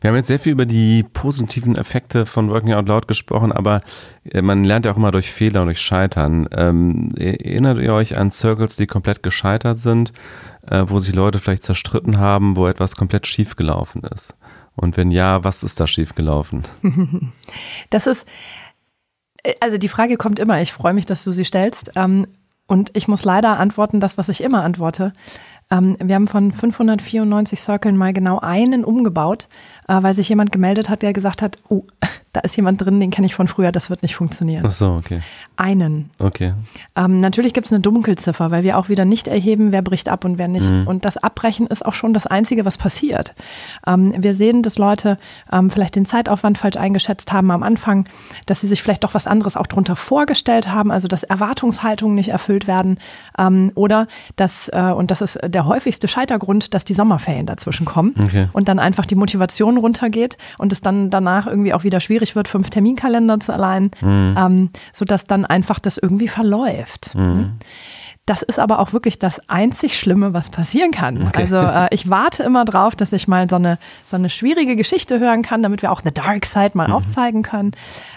Wir haben jetzt sehr viel über die positiven Effekte von Working Out Loud gesprochen, aber äh, man lernt ja auch immer durch Fehler und durch Scheitern. Ähm, erinnert ihr euch an Circles, die komplett gescheitert sind, äh, wo sich Leute vielleicht zerstritten haben, wo etwas komplett schiefgelaufen ist? Und wenn ja, was ist da schiefgelaufen? Das ist, also die Frage kommt immer. Ich freue mich, dass du sie stellst. Ähm, und ich muss leider antworten, das, was ich immer antworte. Ähm, wir haben von 594 Circles mal genau einen umgebaut, äh, weil sich jemand gemeldet hat, der gesagt hat, oh, da ist jemand drin, den kenne ich von früher, das wird nicht funktionieren. Ach so, okay. Einen. Okay. Ähm, natürlich gibt es eine Dunkelziffer, weil wir auch wieder nicht erheben, wer bricht ab und wer nicht. Mhm. Und das Abbrechen ist auch schon das Einzige, was passiert. Ähm, wir sehen, dass Leute ähm, vielleicht den Zeitaufwand falsch eingeschätzt haben am Anfang, dass sie sich vielleicht doch was anderes auch drunter vorgestellt haben, also dass Erwartungshaltungen nicht erfüllt werden ähm, oder dass, äh, und das ist der häufigste Scheitergrund, dass die Sommerferien dazwischen kommen Okay. und dann einfach die Motivation runtergeht und es dann danach irgendwie auch wieder schwierig wird, fünf Terminkalender zu allein, ähm, sodass dann einfach das irgendwie verläuft. Das ist aber auch wirklich das einzig Schlimme, was passieren kann. Okay. Also äh, ich warte immer drauf, dass ich mal so eine, so eine schwierige Geschichte hören kann, damit wir auch eine Dark Side mal aufzeigen können.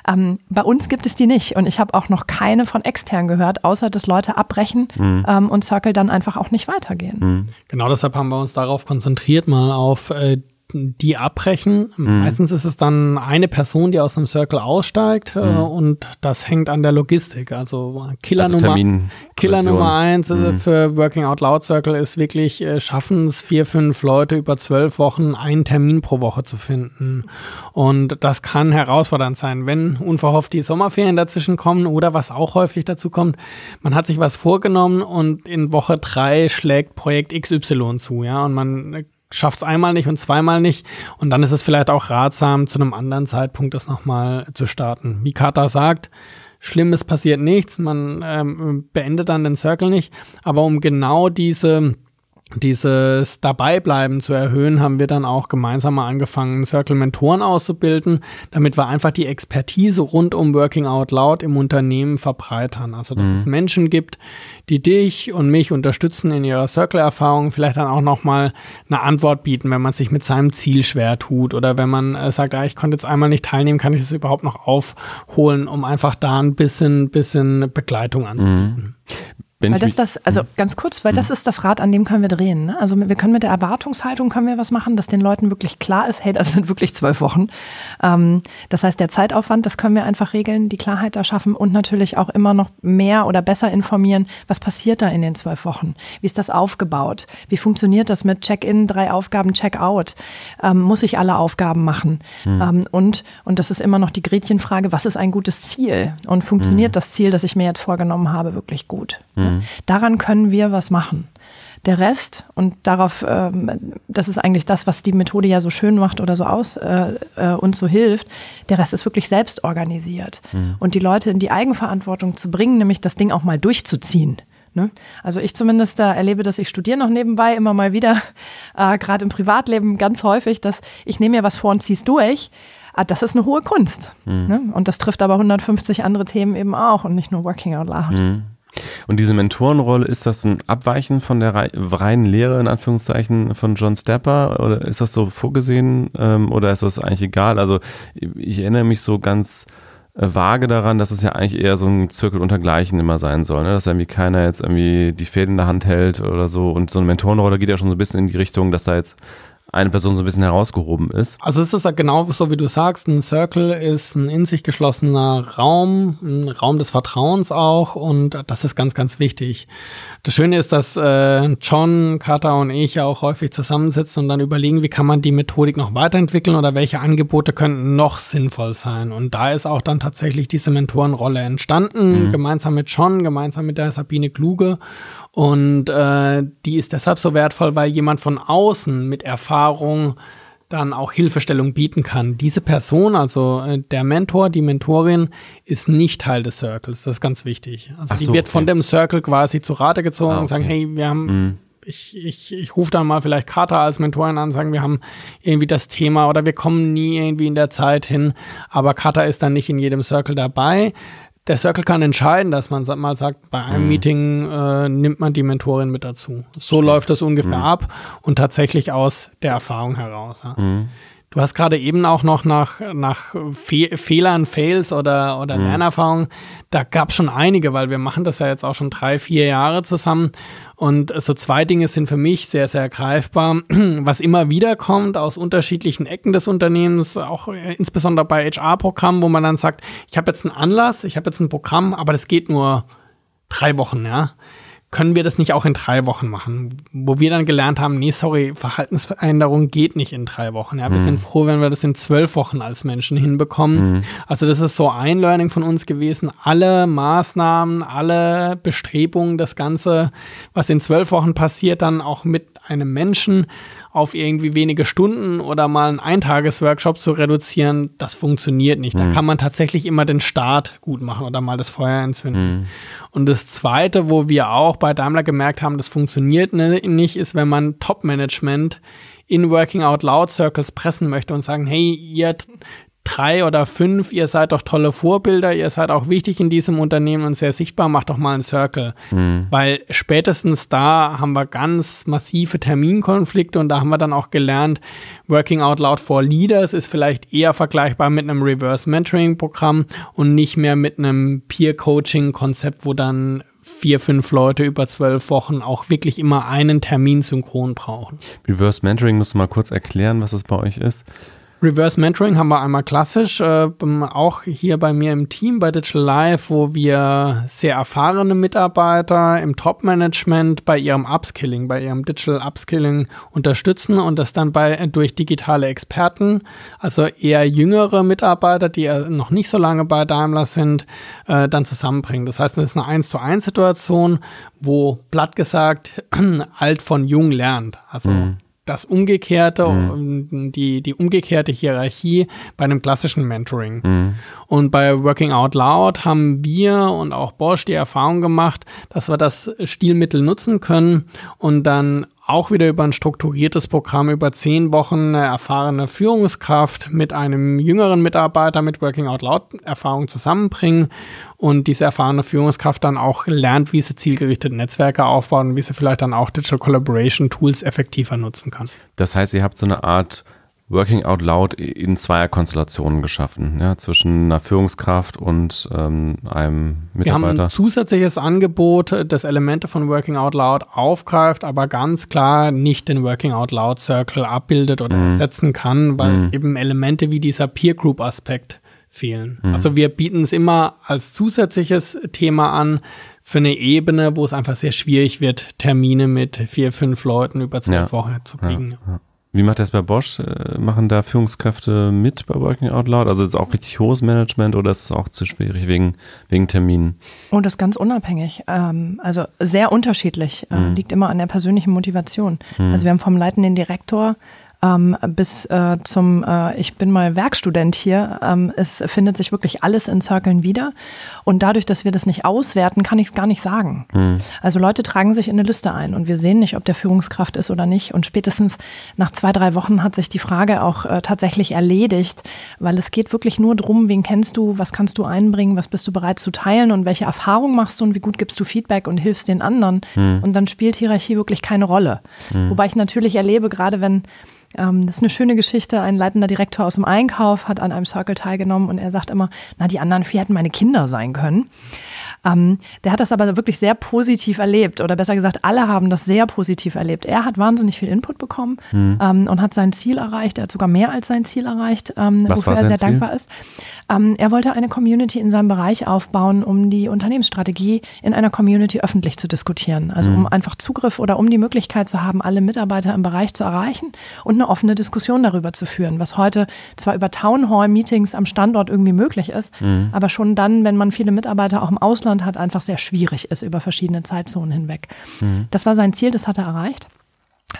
Ähm, bei uns gibt es die nicht und ich habe auch noch keine von extern gehört, außer dass Leute abbrechen ähm, und Circle dann einfach auch nicht weitergehen. Genau deshalb haben wir uns darauf konzentriert, mal auf äh, die abbrechen. Meistens ist es dann eine Person, die aus dem Circle aussteigt äh, und das hängt an der Logistik. Also Killer Also Nummer Killer. Nummer eins äh, für Working Out Loud Circle ist wirklich, äh, schaffen es vier, fünf Leute über zwölf Wochen einen Termin pro Woche zu finden. Und das kann herausfordernd sein, wenn unverhofft die Sommerferien dazwischen kommen oder was auch häufig dazu kommt, man hat sich was vorgenommen und in Woche drei schlägt Projekt XY zu, ja, und man schafft es einmal nicht und zweimal nicht. Und dann ist es vielleicht auch ratsam, zu einem anderen Zeitpunkt das nochmal zu starten. Wie Kata sagt, Schlimmes passiert nichts, man ähm, beendet dann den Circle nicht. Aber um genau diese dieses Dabeibleiben zu erhöhen, haben wir dann auch gemeinsam mal angefangen, Circle-Mentoren auszubilden, damit wir einfach die Expertise rund um Working Out Loud im Unternehmen verbreitern. Also, dass es Menschen gibt, die dich und mich unterstützen in ihrer Circle-Erfahrung, vielleicht dann auch nochmal eine Antwort bieten, wenn man sich mit seinem Ziel schwer tut oder wenn man äh, sagt, ah, ich konnte jetzt einmal nicht teilnehmen, kann ich das überhaupt noch aufholen, um einfach da ein bisschen, bisschen Begleitung anzubieten. Wenn Weil das das, also ganz kurz, weil das ist das Rad, an dem können wir drehen. Ne? Also wir können mit der Erwartungshaltung können wir was machen, dass den Leuten wirklich klar ist, hey, das sind wirklich zwölf Wochen. Ähm, das heißt, der Zeitaufwand, das können wir einfach regeln, die Klarheit da schaffen und natürlich auch immer noch mehr oder besser informieren, was passiert da in den zwölf Wochen? Wie ist das aufgebaut? Wie funktioniert das mit Check-in, drei Aufgaben, Check-out? Ähm, muss ich alle Aufgaben machen? Ähm, und, und das ist immer noch die Gretchenfrage, was ist ein gutes Ziel? Und funktioniert das Ziel, das ich mir jetzt vorgenommen habe, wirklich gut? Ne? Daran können wir was machen. Der Rest, und darauf, ähm, das ist eigentlich das, was die Methode ja so schön macht oder so aus äh, äh, uns so hilft, der Rest ist wirklich selbst organisiert. Und die Leute in die Eigenverantwortung zu bringen, nämlich das Ding auch mal durchzuziehen. Ne? Also ich zumindest da erlebe das, ich studiere noch nebenbei immer mal wieder, äh, gerade im Privatleben ganz häufig, dass ich nehme mir was vor und ziehe es durch. Ah, das ist eine hohe Kunst. Ne? Und das trifft aber 150 andere Themen eben auch und nicht nur Working Out Loud. Und diese Mentorenrolle, ist das ein Abweichen von der rei- reinen Lehre, in Anführungszeichen, von John Stepper? Oder ist das so vorgesehen? Ähm, oder ist das eigentlich egal? Also ich erinnere mich so ganz äh, vage daran, dass es ja eigentlich eher so ein Zirkel untergleichen immer sein soll, ne? dass irgendwie keiner jetzt irgendwie die Fäden in der Hand hält oder so. Und so eine Mentorenrolle geht ja schon so ein bisschen in die Richtung, dass da jetzt eine Person so ein bisschen herausgehoben ist. Also es ist ja genau so, wie du sagst, ein Circle ist ein in sich geschlossener Raum, ein Raum des Vertrauens auch und das ist ganz, ganz wichtig. Das Schöne ist, dass äh, John, Kata und ich auch häufig zusammensitzen und dann überlegen, wie kann man die Methodik noch weiterentwickeln oder welche Angebote könnten noch sinnvoll sein. Und da ist auch dann tatsächlich diese Mentorenrolle entstanden, gemeinsam mit John, gemeinsam mit der Sabine Kluge. Und äh, die ist deshalb so wertvoll, weil jemand von außen mit Erfahrung dann auch Hilfestellung bieten kann. Diese Person, also äh, der Mentor, die Mentorin, ist nicht Teil des Circles. Das ist ganz wichtig. Also Ach die so, wird von okay. dem Circle quasi zu Rate gezogen Ah, und sagen, okay. hey, wir haben, ich, ich, ich rufe dann mal vielleicht Carter als Mentorin an, sagen, wir haben irgendwie das Thema oder wir kommen nie irgendwie in der Zeit hin, aber Carter ist dann nicht in jedem Circle dabei. Der Circle kann entscheiden, dass man mal sagt, bei einem Meeting äh, nimmt man die Mentorin mit dazu. So läuft das ungefähr ab und tatsächlich aus der Erfahrung heraus. Ja. Du hast gerade eben auch noch nach, nach Fe Fehlern, Fails oder, oder Lernerfahrungen, da gab es schon einige, weil wir machen das ja jetzt auch schon drei, vier Jahre zusammen. Und so zwei Dinge sind für mich sehr, sehr greifbar. Was immer wieder kommt aus unterschiedlichen Ecken des Unternehmens, auch äh, insbesondere bei HR-Programmen, wo man dann sagt, ich habe jetzt einen Anlass, ich habe jetzt ein Programm, aber das geht nur drei Wochen, ja. Können wir das nicht auch in drei Wochen machen? Wo wir dann gelernt haben, nee, sorry, Verhaltensveränderung geht nicht in drei Wochen. Ja, wir mhm. sind froh, wenn wir das in zwölf Wochen als Menschen hinbekommen. Mhm. Also das ist so ein Learning von uns gewesen. Alle Maßnahmen, alle Bestrebungen, das Ganze, was in zwölf Wochen passiert, dann auch mit einem Menschen auf irgendwie wenige Stunden oder mal einen Eintagesworkshop zu reduzieren, das funktioniert nicht. Mhm. Da kann man tatsächlich immer den Start gut machen oder mal das Feuer entzünden. Mhm. Und das Zweite, wo wir auch bei Daimler gemerkt haben, das funktioniert ne, nicht, ist, wenn man Top-Management in Working Out Loud Circles pressen möchte und sagen, hey, ihr drei oder fünf, ihr seid doch tolle Vorbilder, ihr seid auch wichtig in diesem Unternehmen und sehr sichtbar, macht doch mal einen Circle. Mhm. Weil spätestens da haben wir ganz massive Terminkonflikte und da haben wir dann auch gelernt, Working Out Loud for Leaders ist vielleicht eher vergleichbar mit einem Reverse Mentoring Programm und nicht mehr mit einem Peer Coaching Konzept, wo dann vier, fünf Leute über zwölf Wochen auch wirklich immer einen Termin synchron brauchen. Reverse Mentoring musst du mal kurz erklären, was es bei euch ist. Reverse Mentoring haben wir einmal klassisch, äh, auch hier bei mir im Team bei Digital Life, wo wir sehr erfahrene Mitarbeiter im Top-Management bei ihrem Upskilling, bei ihrem Digital Upskilling unterstützen und das dann bei, durch digitale Experten, also eher jüngere Mitarbeiter, die noch nicht so lange bei Daimler sind, äh, dann zusammenbringen. Das heißt, das ist eine 1 zu 1 Situation, wo platt gesagt alt von jung lernt. Also mhm das Umgekehrte, mhm. die, die umgekehrte Hierarchie bei einem klassischen Mentoring. Mhm. Und bei Working Out Loud haben wir und auch Bosch die Erfahrung gemacht, dass wir das Stilmittel nutzen können und dann auch wieder über ein strukturiertes Programm über zehn Wochen eine erfahrene Führungskraft mit einem jüngeren Mitarbeiter mit Working Out Loud Erfahrung zusammenbringen und diese erfahrene Führungskraft dann auch lernt, wie sie zielgerichtete Netzwerke aufbauen und wie sie vielleicht dann auch Digital Collaboration Tools effektiver nutzen kann. Das heißt, ihr habt so eine Art Working Out Loud in zweier Konstellationen geschaffen, ja, zwischen einer Führungskraft und ähm, einem Mitarbeiter. Wir haben ein zusätzliches Angebot, das Elemente von Working Out Loud aufgreift, aber ganz klar nicht den Working Out Loud Circle abbildet oder mhm. ersetzen kann, weil mhm. eben Elemente wie dieser Peer Group Aspekt fehlen. Mhm. Also wir bieten es immer als zusätzliches Thema an für eine Ebene, wo es einfach sehr schwierig wird, Termine mit vier, fünf Leuten über zwölf ja. Wochen zu kriegen. Ja. Wie macht das bei Bosch? Äh, machen da Führungskräfte mit bei Working Out Loud? Also ist es auch richtig hohes Management oder ist es auch zu schwierig wegen, wegen Terminen? Und das ist ganz unabhängig. Ähm, also sehr unterschiedlich. Äh, mhm. Liegt immer an der persönlichen Motivation. Mhm. Also wir haben vom leitenden Direktor ähm, bis äh, zum, äh, ich bin mal Werkstudent hier. Ähm, es findet sich wirklich alles in Circlen wieder. Und dadurch, dass wir das nicht auswerten, kann ich es gar nicht sagen. Mhm. Also Leute tragen sich in eine Liste ein und wir sehen nicht, ob der Führungskraft ist oder nicht. Und spätestens nach zwei, drei Wochen hat sich die Frage auch äh, tatsächlich erledigt, weil es geht wirklich nur darum, wen kennst du, was kannst du einbringen, was bist du bereit zu teilen und welche Erfahrung machst du und wie gut gibst du Feedback und hilfst den anderen. Mhm. Und dann spielt Hierarchie wirklich keine Rolle. Mhm. Wobei ich natürlich erlebe, gerade wenn ähm, das ist eine schöne Geschichte. Ein leitender Direktor aus dem Einkauf hat an einem Circle teilgenommen und er sagt immer, na, die anderen vier hätten meine Kinder sein können. Ähm, der hat das aber wirklich sehr positiv erlebt oder besser gesagt, alle haben das sehr positiv erlebt. Er hat wahnsinnig viel Input bekommen mhm. ähm, und hat sein Ziel erreicht. Er hat sogar mehr als sein Ziel erreicht, ähm, wofür er sehr Ziel? dankbar ist. Ähm, er wollte eine Community in seinem Bereich aufbauen, um die Unternehmensstrategie in einer Community öffentlich zu diskutieren. Also mhm. um einfach Zugriff oder um die Möglichkeit zu haben, alle Mitarbeiter im Bereich zu erreichen und eine offene Diskussion darüber zu führen, was heute zwar über Town Hall Meetings am Standort irgendwie möglich ist, mhm. aber schon dann, wenn man viele Mitarbeiter auch im Ausland Ausland hat, einfach sehr schwierig ist über verschiedene Zeitzonen hinweg. Mhm. Das war sein Ziel, das hat er erreicht.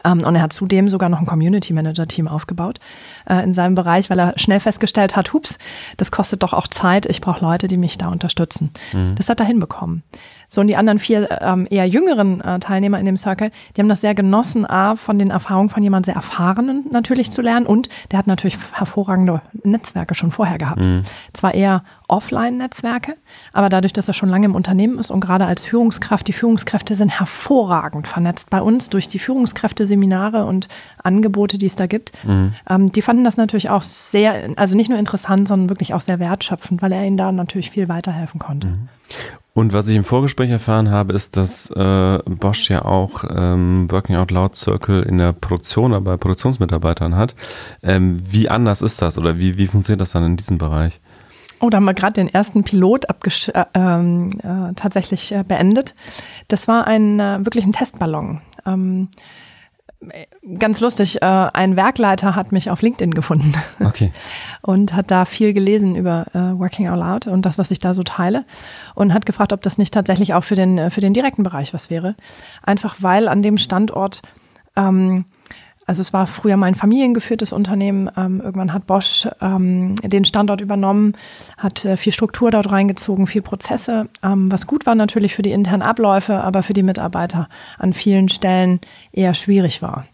Um, ähm, und er hat zudem sogar noch ein Community Manager Team aufgebaut äh, in seinem Bereich, weil er schnell festgestellt hat, hups, das kostet doch auch Zeit, ich brauche Leute, die mich da unterstützen. Mhm. Das hat er hinbekommen. So, und die anderen vier ähm, eher jüngeren äh, Teilnehmer in dem Circle, die haben das sehr genossen, A, von den Erfahrungen von jemand sehr Erfahrenen natürlich zu lernen und der hat natürlich hervorragende Netzwerke schon vorher gehabt. Mhm. Zwar eher Offline-Netzwerke, aber dadurch, dass er schon lange im Unternehmen ist und gerade als Führungskraft, die Führungskräfte sind hervorragend vernetzt bei uns durch die Führungskräfte-Seminare und Angebote, die es da gibt. Mhm. Ähm, die fanden das natürlich auch sehr, also nicht nur interessant, sondern wirklich auch sehr wertschöpfend, weil er ihnen da natürlich viel weiterhelfen konnte. Mhm. Und was ich im Vorgespräch erfahren habe, ist, dass äh, Bosch ja auch ähm, Working Out Loud Circle in der Produktion, bei Produktionsmitarbeitern hat. Ähm, wie anders ist das oder wie, wie funktioniert das dann in diesem Bereich? Oh, da haben wir gerade den ersten Pilot äh, ähm, äh, tatsächlich äh, beendet. Das war ein äh, wirklich ein Testballon. Ähm, ganz lustig, äh, ein Werkleiter hat mich auf LinkedIn gefunden. Okay. Und hat da viel gelesen über äh, Working Out Loud und das, was ich da so teile. Und hat gefragt, ob das nicht tatsächlich auch für den, äh, für den direkten Bereich was wäre. Einfach weil an dem Standort ähm, also es war früher mal ein familiengeführtes Unternehmen. Ähm, irgendwann hat Bosch ähm, den Standort übernommen, hat äh, viel Struktur dort reingezogen, viel Prozesse, ähm, was gut war natürlich für die internen Abläufe, aber für die Mitarbeiter an vielen Stellen eher schwierig war.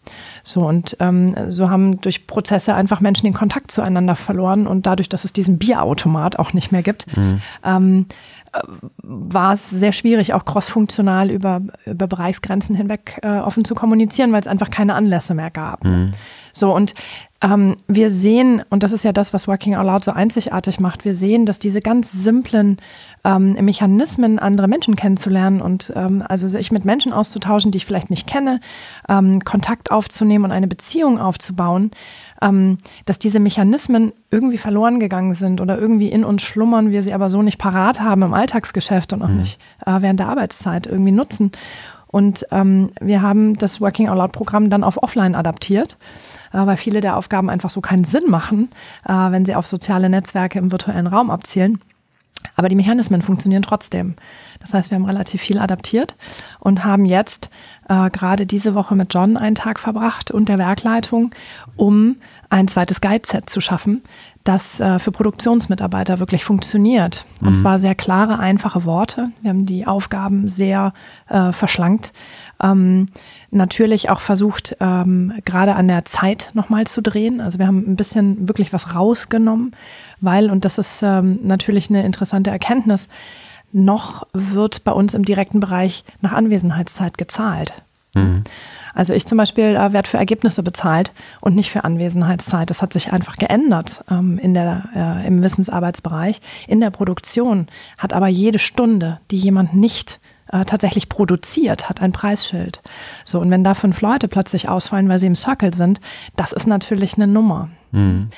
So und ähm, so haben durch Prozesse einfach Menschen den Kontakt zueinander verloren und dadurch, dass es diesen Bierautomat auch nicht mehr gibt, mhm. War es sehr schwierig, auch crossfunktional über, über Bereichsgrenzen hinweg äh, offen zu kommunizieren, weil es einfach keine Anlässe mehr gab. Mhm. So, und ähm, wir sehen, und das ist ja das, was Working Out Loud so einzigartig macht, wir sehen, dass diese ganz simplen ähm, Mechanismen, andere Menschen kennenzulernen und ähm, also sich mit Menschen auszutauschen, die ich vielleicht nicht kenne, ähm, Kontakt aufzunehmen und eine Beziehung aufzubauen, ähm, dass diese Mechanismen irgendwie verloren gegangen sind oder irgendwie in uns schlummern, wir sie aber so nicht parat haben im Alltagsgeschäft und auch mhm. nicht äh, während der Arbeitszeit irgendwie nutzen. Und ähm, wir haben das Working Out Loud Programm dann auf Offline adaptiert, äh, weil viele der Aufgaben einfach so keinen Sinn machen, äh, wenn sie auf soziale Netzwerke im virtuellen Raum abzielen. Aber die Mechanismen funktionieren trotzdem. Das heißt, wir haben relativ viel adaptiert und haben jetzt äh, gerade diese Woche mit John einen Tag verbracht und der Werkleitung, um ein zweites Guide-Set zu schaffen, das äh, für Produktionsmitarbeiter wirklich funktioniert. Und mhm. zwar sehr klare, einfache Worte. Wir haben die Aufgaben sehr äh, verschlankt. Ähm, natürlich auch versucht, ähm, gerade an der Zeit nochmal zu drehen. Also wir haben ein bisschen wirklich was rausgenommen, weil, und das ist ähm, natürlich eine interessante Erkenntnis, noch wird bei uns im direkten Bereich nach Anwesenheitszeit gezahlt. Mhm. Also ich zum Beispiel äh, werde für Ergebnisse bezahlt und nicht für Anwesenheitszeit. Das hat sich einfach geändert ähm, in der, äh, im Wissensarbeitsbereich. In der Produktion hat aber jede Stunde, die jemand nicht äh, tatsächlich produziert, hat ein Preisschild. So, und wenn da fünf Leute plötzlich ausfallen, weil sie im Circle sind, das ist natürlich eine Nummer. Mhm.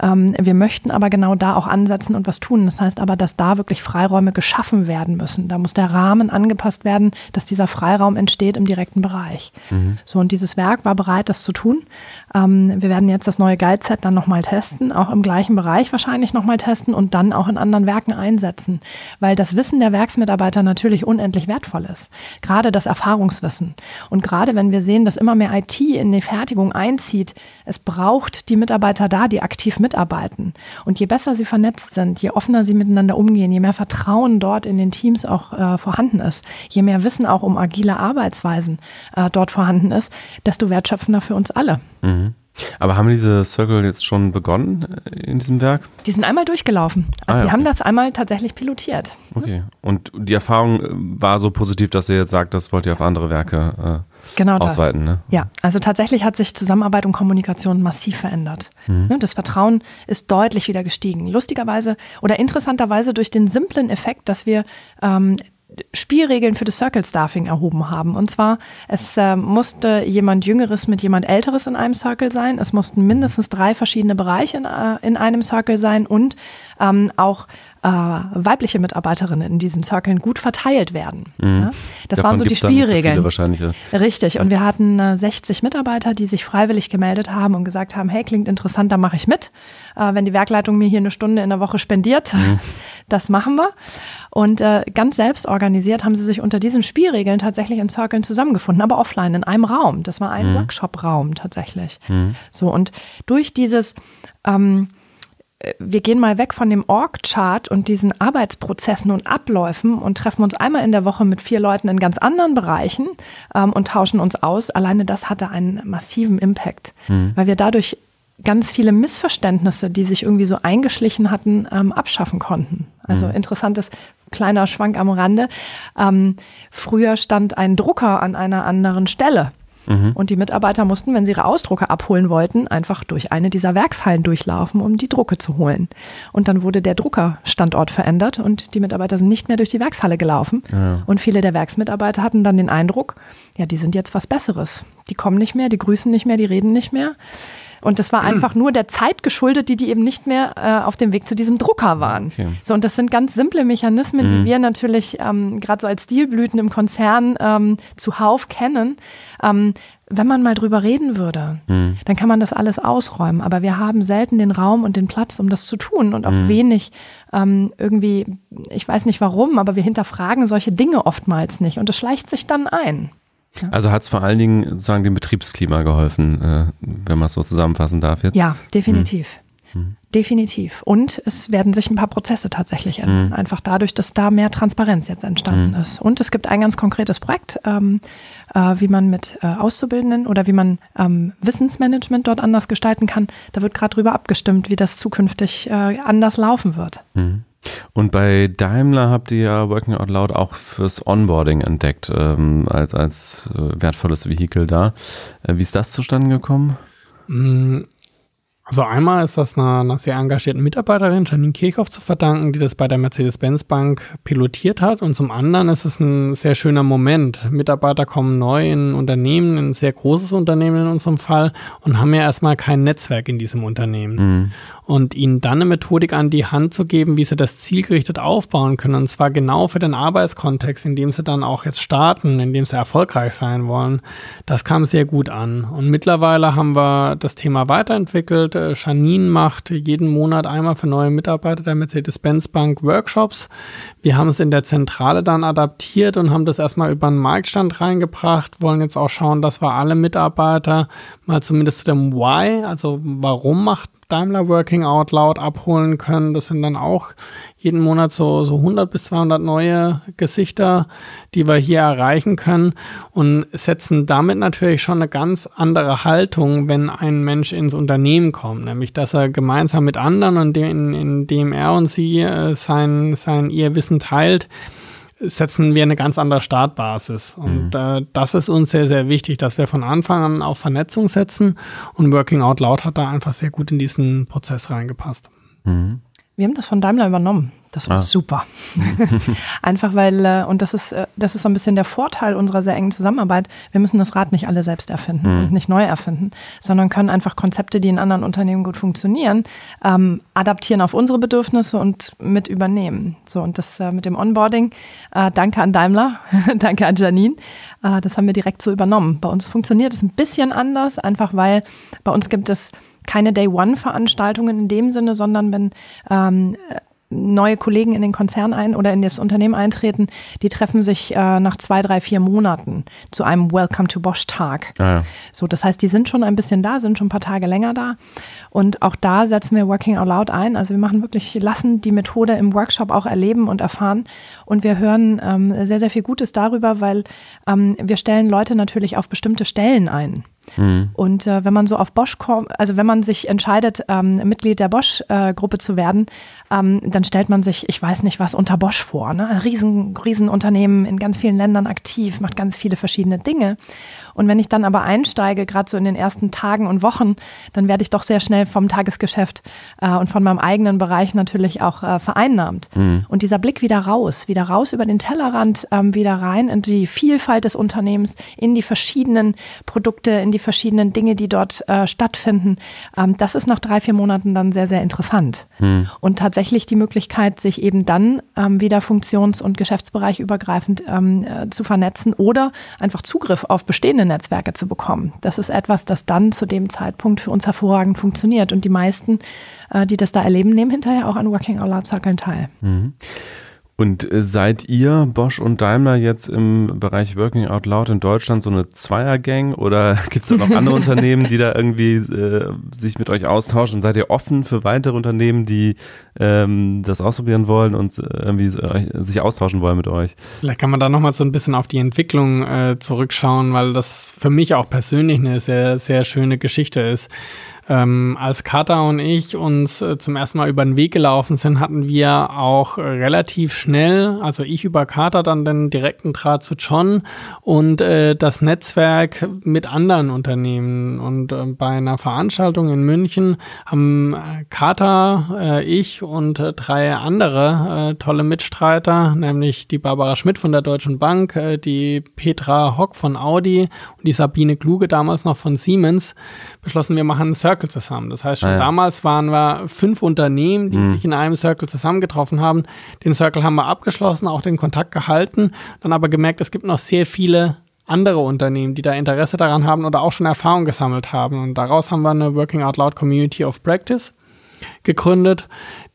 Ähm, wir möchten aber genau da auch ansetzen und was tun. Das heißt aber, dass da wirklich Freiräume geschaffen werden müssen. Da muss der Rahmen angepasst werden, dass dieser Freiraum entsteht im direkten Bereich. Mhm. So, und dieses Werk war bereit, das zu tun. Ähm, wir werden jetzt das neue Guide-Set dann nochmal testen, auch im gleichen Bereich wahrscheinlich nochmal testen und dann auch in anderen Werken einsetzen, weil das Wissen der Werksmitarbeiter natürlich unendlich wertvoll ist. Gerade das Erfahrungswissen. Und gerade wenn wir sehen, dass immer mehr IT in die Fertigung einzieht, es braucht die Mitarbeiter da, die aktiv mitarbeiten. Und je besser sie vernetzt sind, je offener sie miteinander umgehen, je mehr Vertrauen dort in den Teams auch äh, vorhanden ist, je mehr Wissen auch um agile Arbeitsweisen äh, dort vorhanden ist, desto wertschöpfender für uns alle. Mhm. Aber haben diese Circle jetzt schon begonnen äh, in diesem Werk? Die sind einmal durchgelaufen. Also ah, ja, wir okay. haben das einmal tatsächlich pilotiert. Okay. Und die Erfahrung äh, war so positiv, dass ihr jetzt sagt, das wollt ihr auf andere Werke äh, genau ausweiten, ne? Ja, also tatsächlich hat sich Zusammenarbeit und Kommunikation massiv verändert. Mhm. Ne, das Vertrauen ist deutlich wieder gestiegen. Lustigerweise oder interessanterweise durch den simplen Effekt, dass wir ähm, Spielregeln für das Circle Staffing erhoben haben. Und zwar, es äh, musste jemand Jüngeres mit jemand Älteres in einem Circle sein. Es mussten mindestens drei verschiedene Bereiche in, äh, in einem Circle sein und ähm, auch äh, weibliche Mitarbeiterinnen in diesen Circlen gut verteilt werden. Mhm. Ja? Das Davon waren so die Spielregeln. Wahrscheinlich, ja. Richtig. Und wir hatten äh, 60 Mitarbeiter, die sich freiwillig gemeldet haben und gesagt haben, hey, klingt interessant, da mache ich mit. Äh, wenn die Werkleitung mir hier eine Stunde in der Woche spendiert, mhm. das machen wir. Und äh, ganz selbst organisiert haben sie sich unter diesen Spielregeln tatsächlich in Circlen zusammengefunden, aber offline in einem Raum. Das war ein mhm. Workshop-Raum tatsächlich. Mhm. So und durch dieses ähm, wir gehen mal weg von dem Org-Chart und diesen Arbeitsprozessen und Abläufen und treffen uns einmal in der Woche mit vier Leuten in ganz anderen Bereichen ähm, und tauschen uns aus. Alleine das hatte einen massiven Impact, mhm. weil wir dadurch ganz viele Missverständnisse, die sich irgendwie so eingeschlichen hatten, ähm, abschaffen konnten. Also mhm. interessantes kleiner Schwank am Rande. Ähm, früher stand ein Drucker an einer anderen Stelle. Mhm. Und die Mitarbeiter mussten, wenn sie ihre Ausdrucke abholen wollten, einfach durch eine dieser Werkshallen durchlaufen, um die Drucke zu holen. Und dann wurde der Druckerstandort verändert und die Mitarbeiter sind nicht mehr durch die Werkshalle gelaufen. Ja. Und viele der Werksmitarbeiter hatten dann den Eindruck, ja, die sind jetzt was Besseres. Die kommen nicht mehr, die grüßen nicht mehr, die reden nicht mehr. Und das war einfach nur der Zeit geschuldet, die die eben nicht mehr äh, auf dem Weg zu diesem Drucker waren. Okay. So, und das sind ganz simple Mechanismen, mhm. die wir natürlich ähm, gerade so als Stilblüten im Konzern ähm, zuhauf kennen. Ähm, wenn man mal drüber reden würde, mhm. dann kann man das alles ausräumen. Aber wir haben selten den Raum und den Platz, um das zu tun und auch mhm. wenig ähm, irgendwie, ich weiß nicht warum, aber wir hinterfragen solche Dinge oftmals nicht und es schleicht sich dann ein. Ja. Also hat es vor allen Dingen sozusagen dem Betriebsklima geholfen, äh, wenn man es so zusammenfassen darf jetzt? Ja, definitiv. Mhm. Definitiv. Und es werden sich ein paar Prozesse tatsächlich ändern. Mhm. Einfach dadurch, dass da mehr Transparenz jetzt entstanden mhm. ist. Und es gibt ein ganz konkretes Projekt, ähm, äh, wie man mit äh, Auszubildenden oder wie man ähm, Wissensmanagement dort anders gestalten kann. Da wird gerade drüber abgestimmt, wie das zukünftig äh, anders laufen wird. Mhm. Und bei Daimler habt ihr ja Working Out Loud auch fürs Onboarding entdeckt, ähm, als, als äh, wertvolles Vehikel da. Äh, wie ist das zustande gekommen? Also einmal ist das einer, einer, sehr engagierten Mitarbeiterin, Janine Kirchhoff, zu verdanken, die das bei der Mercedes-Benz Bank pilotiert hat. Und zum anderen ist es ein sehr schöner Moment. Mitarbeiter kommen neu in Unternehmen, in ein sehr großes Unternehmen in unserem Fall, und haben ja erstmal kein Netzwerk in diesem Unternehmen. Mhm und ihnen dann eine Methodik an die Hand zu geben, wie sie das zielgerichtet aufbauen können. Und zwar genau für den Arbeitskontext, in dem sie dann auch jetzt starten, in dem sie erfolgreich sein wollen. Das kam sehr gut an. Und mittlerweile haben wir das Thema weiterentwickelt. Äh, Janine macht jeden Monat einmal für neue Mitarbeiter der Mercedes-Benz Bank Workshops. Wir haben es in der Zentrale dann adaptiert und haben das erstmal über einen Marktstand reingebracht, wollen jetzt auch schauen, dass wir alle Mitarbeiter mal zumindest zu dem Why, also warum macht Daimler Working Out Loud abholen können. Das sind dann auch jeden Monat so, so 100 bis 200 neue Gesichter, die wir hier erreichen können und setzen damit natürlich schon eine ganz andere Haltung, wenn ein Mensch ins Unternehmen kommt, nämlich dass er gemeinsam mit anderen und in, indem er und sie äh, sein, sein ihr Wissen teilt, setzen wir eine ganz andere Startbasis. Und mhm. äh, das ist uns sehr, sehr wichtig, dass wir von Anfang an auf Vernetzung setzen. Und Working Out Loud hat da einfach sehr gut in diesen Prozess reingepasst. Mhm. Wir haben das von Daimler übernommen. Das war ah. super. Einfach weil, äh, und das ist, äh, das ist so ein bisschen der Vorteil unserer sehr engen Zusammenarbeit. Wir müssen das Rad nicht alle selbst erfinden mhm. und nicht neu erfinden, sondern können einfach Konzepte, die in anderen Unternehmen gut funktionieren, ähm, adaptieren auf unsere Bedürfnisse und mit übernehmen. So, und das äh, mit dem Onboarding, äh, danke an Daimler, danke an Janine, äh, das haben wir direkt so übernommen. Bei uns funktioniert es ein bisschen anders, einfach weil bei uns gibt es keine Day-One-Veranstaltungen in dem Sinne, sondern wenn ähm, neue Kollegen in den Konzern ein oder in das Unternehmen eintreten, die treffen sich äh, nach zwei, drei, vier Monaten zu einem Welcome to Bosch Tag. Ah, ja. So, das heißt, die sind schon ein bisschen da, sind schon ein paar Tage länger da. Und auch da setzen wir Working Out Loud ein. Also wir machen wirklich, lassen die Methode im Workshop auch erleben und erfahren. Und wir hören ähm, sehr, sehr viel Gutes darüber, weil ähm, wir stellen Leute natürlich auf bestimmte Stellen ein. Mhm. Und äh, wenn man so auf Bosch kommt, also wenn man sich entscheidet, ähm, Mitglied der Bosch-Gruppe äh, zu werden, ähm, dann stellt man sich, ich weiß nicht was, unter Bosch vor. Ne? Ein riesen, riesen in ganz vielen Ländern aktiv, macht ganz viele verschiedene Dinge. Und wenn ich dann aber einsteige, gerade so in den ersten Tagen und Wochen, dann werde ich doch sehr schnell vom Tagesgeschäft äh, und von meinem eigenen Bereich natürlich auch äh, vereinnahmt. Mhm. Und dieser Blick wieder raus, wieder raus über den Tellerrand, ähm, wieder rein in die Vielfalt des Unternehmens, in die verschiedenen Produkte, in die verschiedenen Dinge, die dort äh, stattfinden, ähm, das ist nach drei, vier Monaten dann sehr, sehr interessant. Mhm. Und tatsächlich die Möglichkeit, sich eben dann ähm, wieder funktions- und geschäftsbereich übergreifend ähm, äh, zu vernetzen oder einfach Zugriff auf bestehende Netzwerke zu bekommen. Das ist etwas, das dann zu dem Zeitpunkt für uns hervorragend funktioniert. Und die meisten, äh, die das da erleben, nehmen hinterher auch an Working Out Loud Circles teil. Mhm. Und äh, seid ihr, Bosch und Daimler, jetzt im Bereich Working Out Loud in Deutschland so eine Zweiergang oder gibt es da noch andere Unternehmen, die da irgendwie äh, sich mit euch austauschen? Seid ihr offen für weitere Unternehmen, die ähm, das ausprobieren wollen und äh, irgendwie äh, sich austauschen wollen mit euch? Vielleicht kann man da nochmal so ein bisschen auf die Entwicklung äh, zurückschauen, weil das für mich auch persönlich eine sehr, sehr schöne Geschichte ist. Ähm, als Kata und ich uns äh, zum ersten Mal über den Weg gelaufen sind, hatten wir auch relativ schnell also ich über Carter dann den direkten Draht zu John und äh, das Netzwerk mit anderen Unternehmen. Und äh, bei einer Veranstaltung in München haben äh, Carter, äh, ich und äh, drei andere tolle Mitstreiter, nämlich die Barbara Schmidt von der Deutschen Bank, die Petra Hock von Audi und die Sabine Kluge damals noch von Siemens, beschlossen, wir machen einen Circle zusammen. Das heißt, schon ah, ja. damals waren wir fünf Unternehmen, die mhm. sich in einem Circle zusammengetroffen haben. Den Circle haben wir abgeschlossen, auch den Kontakt gehalten, dann aber gemerkt, es gibt noch sehr viele andere Unternehmen, die da Interesse daran haben oder auch schon Erfahrung gesammelt haben. Und daraus haben wir eine Working Out Loud Community of Practice gegründet,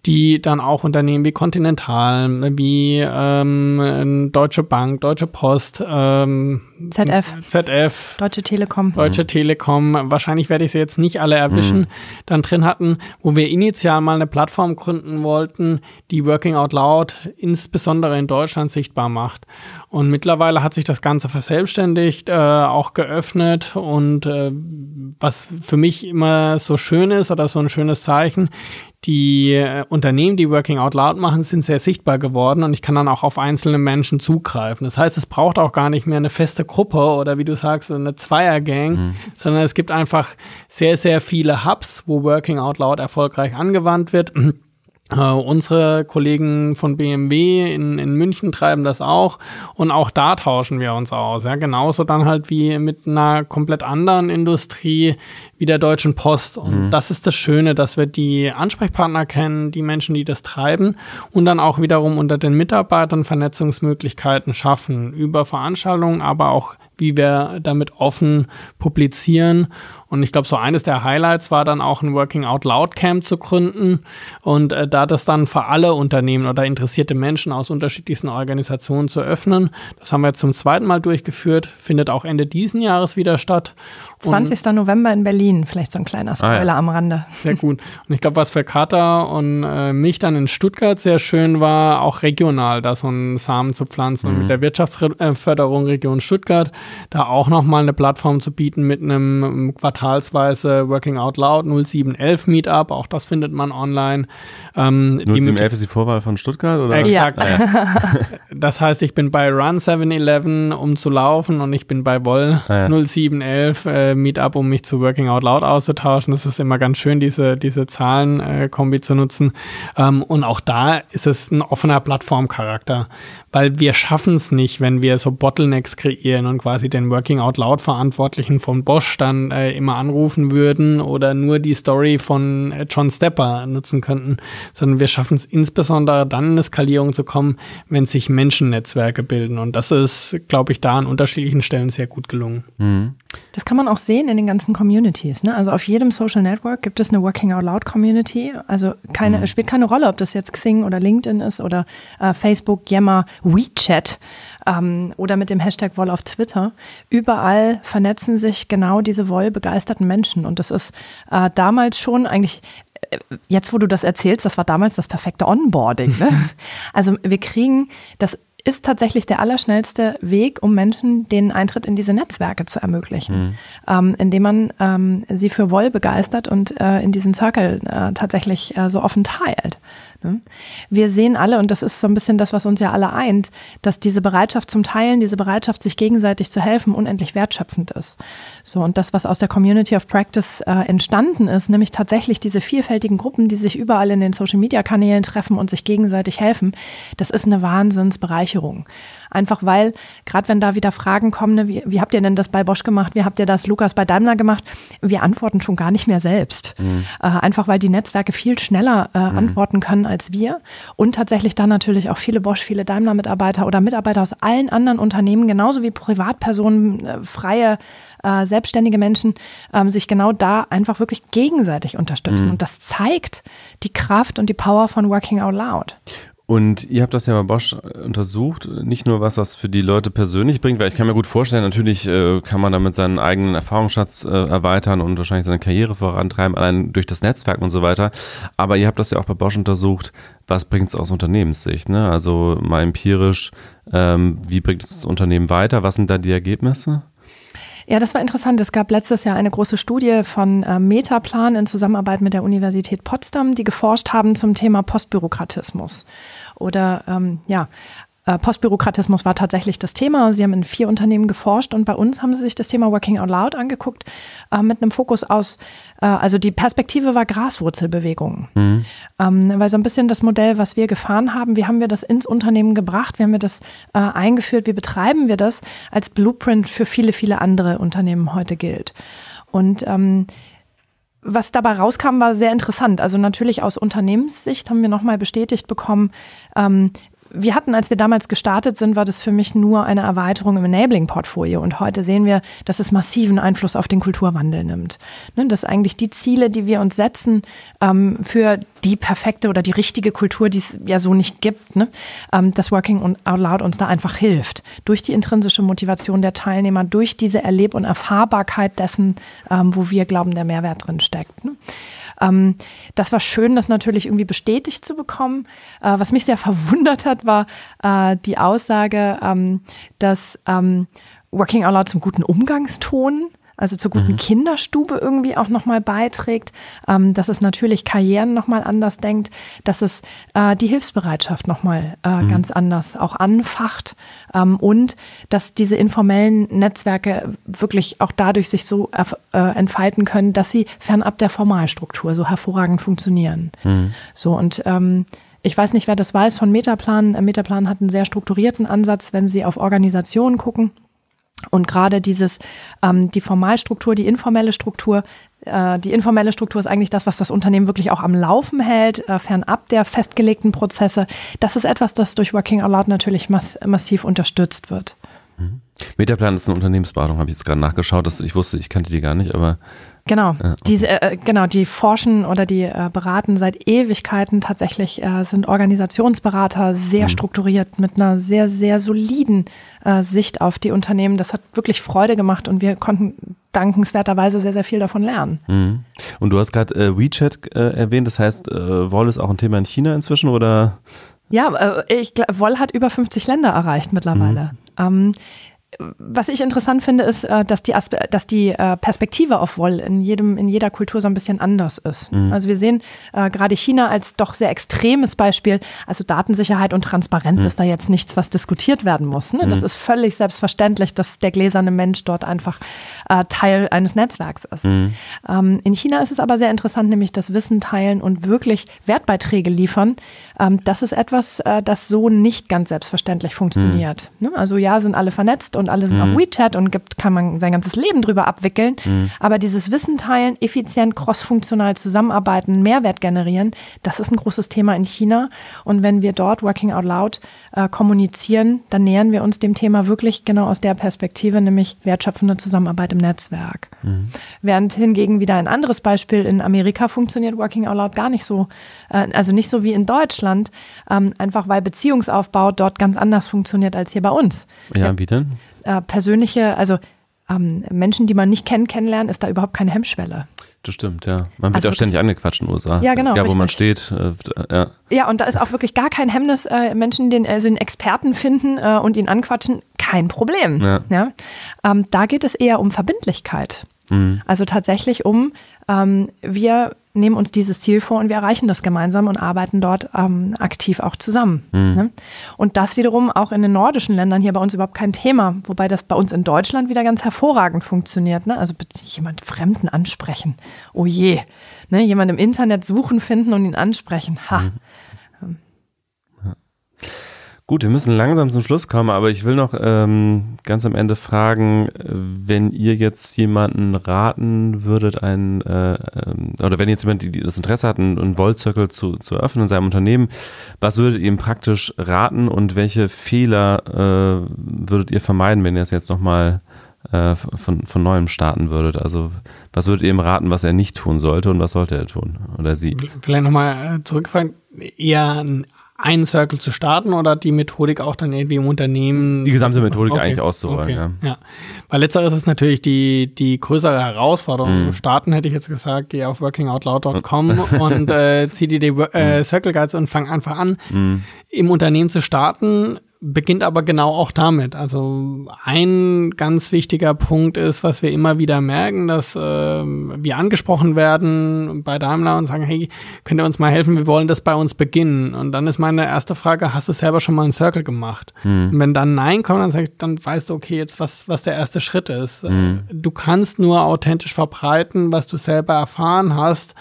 die dann auch Unternehmen wie Continental, wie ähm, Deutsche Bank, Deutsche Post, ähm, ZF, ZF, Deutsche Telekom, Deutsche mhm. Telekom, wahrscheinlich werde ich sie jetzt nicht alle erwischen, mhm. dann drin hatten, wo wir initial mal eine Plattform gründen wollten, die Working Out Loud insbesondere in Deutschland sichtbar macht. Und mittlerweile hat sich das Ganze verselbstständigt, äh, auch geöffnet und äh, was für mich immer so schön ist oder so ein schönes Zeichen, die äh, Unternehmen, die Working Out Loud machen, sind sehr sichtbar geworden und ich kann dann auch auf einzelne Menschen zugreifen. Das heißt, es braucht auch gar nicht mehr eine feste Gruppe oder wie du sagst, eine Zweiergang, mhm. sondern es gibt einfach sehr, sehr viele Hubs, wo Working Out Loud erfolgreich angewandt wird. Uh, unsere Kollegen von BMW in, in München treiben das auch und auch da tauschen wir uns aus. Ja, genauso dann halt wie mit einer komplett anderen Industrie wie der Deutschen Post. Und mhm. das ist das Schöne, dass wir die Ansprechpartner kennen, die Menschen, die das treiben und dann auch wiederum unter den Mitarbeitern Vernetzungsmöglichkeiten schaffen über Veranstaltungen, aber auch wie wir damit offen publizieren. Und ich glaube, so eines der Highlights war dann auch ein Working Out Loud Camp zu gründen. Und äh, da das dann für alle Unternehmen oder interessierte Menschen aus unterschiedlichsten Organisationen zu öffnen. Das haben wir zum zweiten Mal durchgeführt, findet auch Ende diesen Jahres wieder statt. 20. Und November in Berlin, vielleicht so ein kleiner Spoiler ah, ja. am Rande. Sehr gut. Und ich glaube, was für Kata und äh, mich dann in Stuttgart sehr schön war, auch regional da so einen Samen zu pflanzen mhm. und mit der Wirtschaftsförderung Region Stuttgart da auch nochmal eine Plattform zu bieten mit einem quartalsweise Working Out Loud 0711 Meetup. Auch das findet man online. Ähm, 0711 ist die Vorwahl von Stuttgart, oder? Exakt. Ah, ja. das heißt, ich bin bei Run 711, um zu laufen und ich bin bei Woll ah, ja. 0711 äh, Meetup, um mich zu Working Out Loud auszutauschen. Das ist immer ganz schön, diese, diese Zahlenkombi äh, zu nutzen. Ähm, und auch da ist es ein offener Plattformcharakter, weil wir schaffen es nicht, wenn wir so Bottlenecks kreieren und quasi den Working Out Loud Verantwortlichen von Bosch dann äh, immer anrufen würden oder nur die Story von äh, John Stepper nutzen könnten, sondern wir schaffen es insbesondere dann in eine Skalierung zu kommen, wenn sich Menschennetzwerke bilden. Und das ist, glaube ich, da an unterschiedlichen Stellen sehr gut gelungen. Mhm. Das kann man auch sehen in den ganzen Communities. Ne? Also auf jedem Social Network gibt es eine Working Out Loud Community. Also keine, mhm. es spielt keine Rolle, ob das jetzt Xing oder LinkedIn ist oder äh, Facebook, Yammer, WeChat ähm, oder mit dem Hashtag Woll auf Twitter. Überall vernetzen sich genau diese Woll-begeisterten Menschen. Und das ist äh, damals schon eigentlich äh, jetzt, wo du das erzählst, das war damals das perfekte Onboarding. Ne? Also wir kriegen das ist tatsächlich der allerschnellste Weg, um Menschen den Eintritt in diese Netzwerke zu ermöglichen, mhm. ähm, indem man ähm, sie für Woll begeistert und äh, in diesen Circle äh, tatsächlich äh, so offen teilt. Ne? Wir sehen alle, und das ist so ein bisschen das, was uns ja alle eint, dass diese Bereitschaft zum Teilen, diese Bereitschaft, sich gegenseitig zu helfen, unendlich wertschöpfend ist. So, und das, was aus der Community of Practice äh, entstanden ist, nämlich tatsächlich diese vielfältigen Gruppen, die sich überall in den Social Media Kanälen treffen und sich gegenseitig helfen, das ist eine Wahnsinnsbereicherung. Einfach weil, gerade wenn da wieder Fragen kommen, ne, wie, wie habt ihr denn das bei Bosch gemacht, wie habt ihr das Lukas bei Daimler gemacht, wir antworten schon gar nicht mehr selbst. Mhm. Äh, einfach weil die Netzwerke viel schneller äh, mhm. antworten können als wir und tatsächlich dann natürlich auch viele Bosch, viele Daimler-Mitarbeiter oder Mitarbeiter aus allen anderen Unternehmen, genauso wie Privatpersonen, äh, freie äh, selbstständige Menschen ähm, sich genau da einfach wirklich gegenseitig unterstützen. Mhm. Und das zeigt die Kraft und die Power von Working Out Loud. Und ihr habt das ja bei Bosch untersucht, nicht nur was das für die Leute persönlich bringt, weil ich kann mir gut vorstellen, natürlich äh, kann man damit seinen eigenen Erfahrungsschatz äh, erweitern und wahrscheinlich seine Karriere vorantreiben, allein durch das Netzwerk und so weiter. Aber ihr habt das ja auch bei Bosch untersucht, was bringt es aus Unternehmenssicht? Ne? Also mal empirisch, ähm, wie bringt es das Unternehmen weiter? Was sind da die Ergebnisse? Ja, das war interessant. Es gab letztes Jahr eine große Studie von äh, Metaplan in Zusammenarbeit mit der Universität Potsdam, die geforscht haben zum Thema Postbürokratismus. oder ähm, ja, Postbürokratismus war tatsächlich das Thema. Sie haben in vier Unternehmen geforscht und bei uns haben sie sich das Thema Working Out Loud angeguckt äh, mit einem Fokus aus, äh, also die Perspektive war Graswurzelbewegungen. Mhm. Ähm, weil so ein bisschen das Modell, was wir gefahren haben, wie haben wir das ins Unternehmen gebracht, wie haben wir das äh, eingeführt, wie betreiben wir das als Blueprint für viele, viele andere Unternehmen heute gilt. Und ähm, was dabei rauskam, war sehr interessant. Also natürlich aus Unternehmenssicht haben wir nochmal bestätigt bekommen, ähm, wir hatten, als wir damals gestartet sind, war das für mich nur eine Erweiterung im Enabling-Portfolio. Und heute sehen wir, dass es massiven Einfluss auf den Kulturwandel nimmt. Ne, dass eigentlich die Ziele, die wir uns setzen, ähm, für die perfekte oder die richtige Kultur, die es ja so nicht gibt, ne, ähm, dass Working Out Loud uns da einfach hilft. Durch die intrinsische Motivation der Teilnehmer, durch diese Erleb- und Erfahrbarkeit dessen, ähm, wo wir glauben, der Mehrwert drin steckt. Ne. Ähm, das war schön, das natürlich irgendwie bestätigt zu bekommen. Äh, was mich sehr verwundert hat, war äh, die Aussage, ähm, dass ähm, Working Out Loud zum guten Umgangston also zur guten mhm. Kinderstube irgendwie auch nochmal beiträgt, ähm, dass es natürlich Karrieren nochmal anders denkt, dass es äh, die Hilfsbereitschaft nochmal äh, mhm. ganz anders auch anfacht ähm, und dass diese informellen Netzwerke wirklich auch dadurch sich so äh, entfalten können, dass sie fernab der Formalstruktur so hervorragend funktionieren. Mhm. So und ähm, ich weiß nicht, wer das weiß von Metaplan. Metaplan hat einen sehr strukturierten Ansatz, wenn Sie auf Organisationen gucken. Und gerade dieses, ähm, die Formalstruktur, die informelle Struktur, äh, die informelle Struktur ist eigentlich das, was das Unternehmen wirklich auch am Laufen hält, äh, fernab der festgelegten Prozesse. Das ist etwas, das durch Working Out Loud natürlich mass massiv unterstützt wird. Mhm. Metaplan ist eine Unternehmensberatung, habe ich jetzt gerade nachgeschaut. Das, ich wusste, ich kannte die gar nicht, aber Genau, ja, okay. diese, äh, genau, die forschen oder die äh, beraten seit Ewigkeiten tatsächlich, äh, sind Organisationsberater, sehr mhm. strukturiert, mit einer sehr, sehr soliden äh, Sicht auf die Unternehmen. Das hat wirklich Freude gemacht und wir konnten dankenswerterweise sehr, sehr viel davon lernen. Mhm. Und du hast gerade äh, WeChat äh, erwähnt, das heißt, äh, Woll ist auch ein Thema in China inzwischen oder? Ja, äh, ich, Woll hat über 50 Länder erreicht mittlerweile. Mhm. Ähm, was ich interessant finde, ist, äh, dass die, Aspe dass die äh, Perspektive auf Woll in, jedem, in jeder Kultur so ein bisschen anders ist. Mhm. Also wir sehen äh, gerade China als doch sehr extremes Beispiel. Also Datensicherheit und Transparenz mhm. ist da jetzt nichts, was diskutiert werden muss. Ne? Das mhm. ist völlig selbstverständlich, dass der gläserne Mensch dort einfach äh, Teil eines Netzwerks ist. Mhm. Ähm, in China ist es aber sehr interessant, nämlich das Wissen teilen und wirklich Wertbeiträge liefern. Ähm, das ist etwas, äh, das so nicht ganz selbstverständlich funktioniert. Mhm. Ne? Also ja, sind alle vernetzt und alle sind mhm. auf WeChat und gibt, kann man sein ganzes Leben drüber abwickeln. Mhm. Aber dieses Wissen teilen, effizient, crossfunktional zusammenarbeiten, Mehrwert generieren, das ist ein großes Thema in China. Und wenn wir dort Working Out Loud äh, kommunizieren, dann nähern wir uns dem Thema wirklich genau aus der Perspektive, nämlich wertschöpfende Zusammenarbeit im Netzwerk. Mhm. Während hingegen wieder ein anderes Beispiel in Amerika funktioniert Working Out Loud gar nicht so, äh, also nicht so wie in Deutschland, ähm, einfach weil Beziehungsaufbau dort ganz anders funktioniert als hier bei uns. Ja, wie denn? Äh, persönliche, also ähm, Menschen, die man nicht kennt, kennenlernen, ist da überhaupt keine Hemmschwelle. Das stimmt, ja. Man wird also, auch ständig angequatscht in den USA. Ja, genau. Ja, wo richtig. man steht. Äh, ja. ja, und da ist auch wirklich gar kein Hemmnis, äh, Menschen, den, also den Experten finden äh, und ihn anquatschen, kein Problem. Ja. ja? Ähm, da geht es eher um Verbindlichkeit. Mhm. Also tatsächlich um, ähm, wir nehmen uns dieses Ziel vor und wir erreichen das gemeinsam und arbeiten dort ähm, aktiv auch zusammen. Mhm. Ne? Und das wiederum auch in den nordischen Ländern hier bei uns überhaupt kein Thema, wobei das bei uns in Deutschland wieder ganz hervorragend funktioniert. Ne? Also jemand Fremden ansprechen. Oh je. Ne? Jemand im Internet suchen, finden und ihn ansprechen. Ha. Mhm. Gut, wir müssen langsam zum Schluss kommen, aber ich will noch ähm, ganz am Ende fragen, wenn ihr jetzt jemanden raten würdet, ein äh, ähm, oder wenn jetzt jemand das Interesse hat, einen, einen Volt Circle zu, zu öffnen in seinem Unternehmen, was würdet ihr ihm praktisch raten und welche Fehler äh, würdet ihr vermeiden, wenn ihr es jetzt nochmal äh, von, von neuem starten würdet? Also was würdet ihr ihm raten, was er nicht tun sollte und was sollte er tun oder sie? Vielleicht nochmal äh, zurückfragen, eher ein einen Circle zu starten oder die Methodik auch dann irgendwie im Unternehmen? Die gesamte Methodik okay. eigentlich auszurollen, okay. ja. ja. Weil letzteres ist natürlich die, die größere Herausforderung. Mhm. Starten hätte ich jetzt gesagt, geh auf workingoutloud.com und äh, zieh dir die äh, Circle Guides und fang einfach an. Mhm. Im Unternehmen zu starten beginnt aber genau auch damit. Also ein ganz wichtiger Punkt ist, was wir immer wieder merken, dass äh, wir angesprochen werden bei Daimler und sagen, hey, könnt ihr uns mal helfen, wir wollen das bei uns beginnen. Und dann ist meine erste Frage, hast du selber schon mal einen Circle gemacht? Mhm. Und wenn dann Nein kommt, dann, sag ich, dann weißt du, okay, jetzt was, was der erste Schritt ist. Mhm. Du kannst nur authentisch verbreiten, was du selber erfahren hast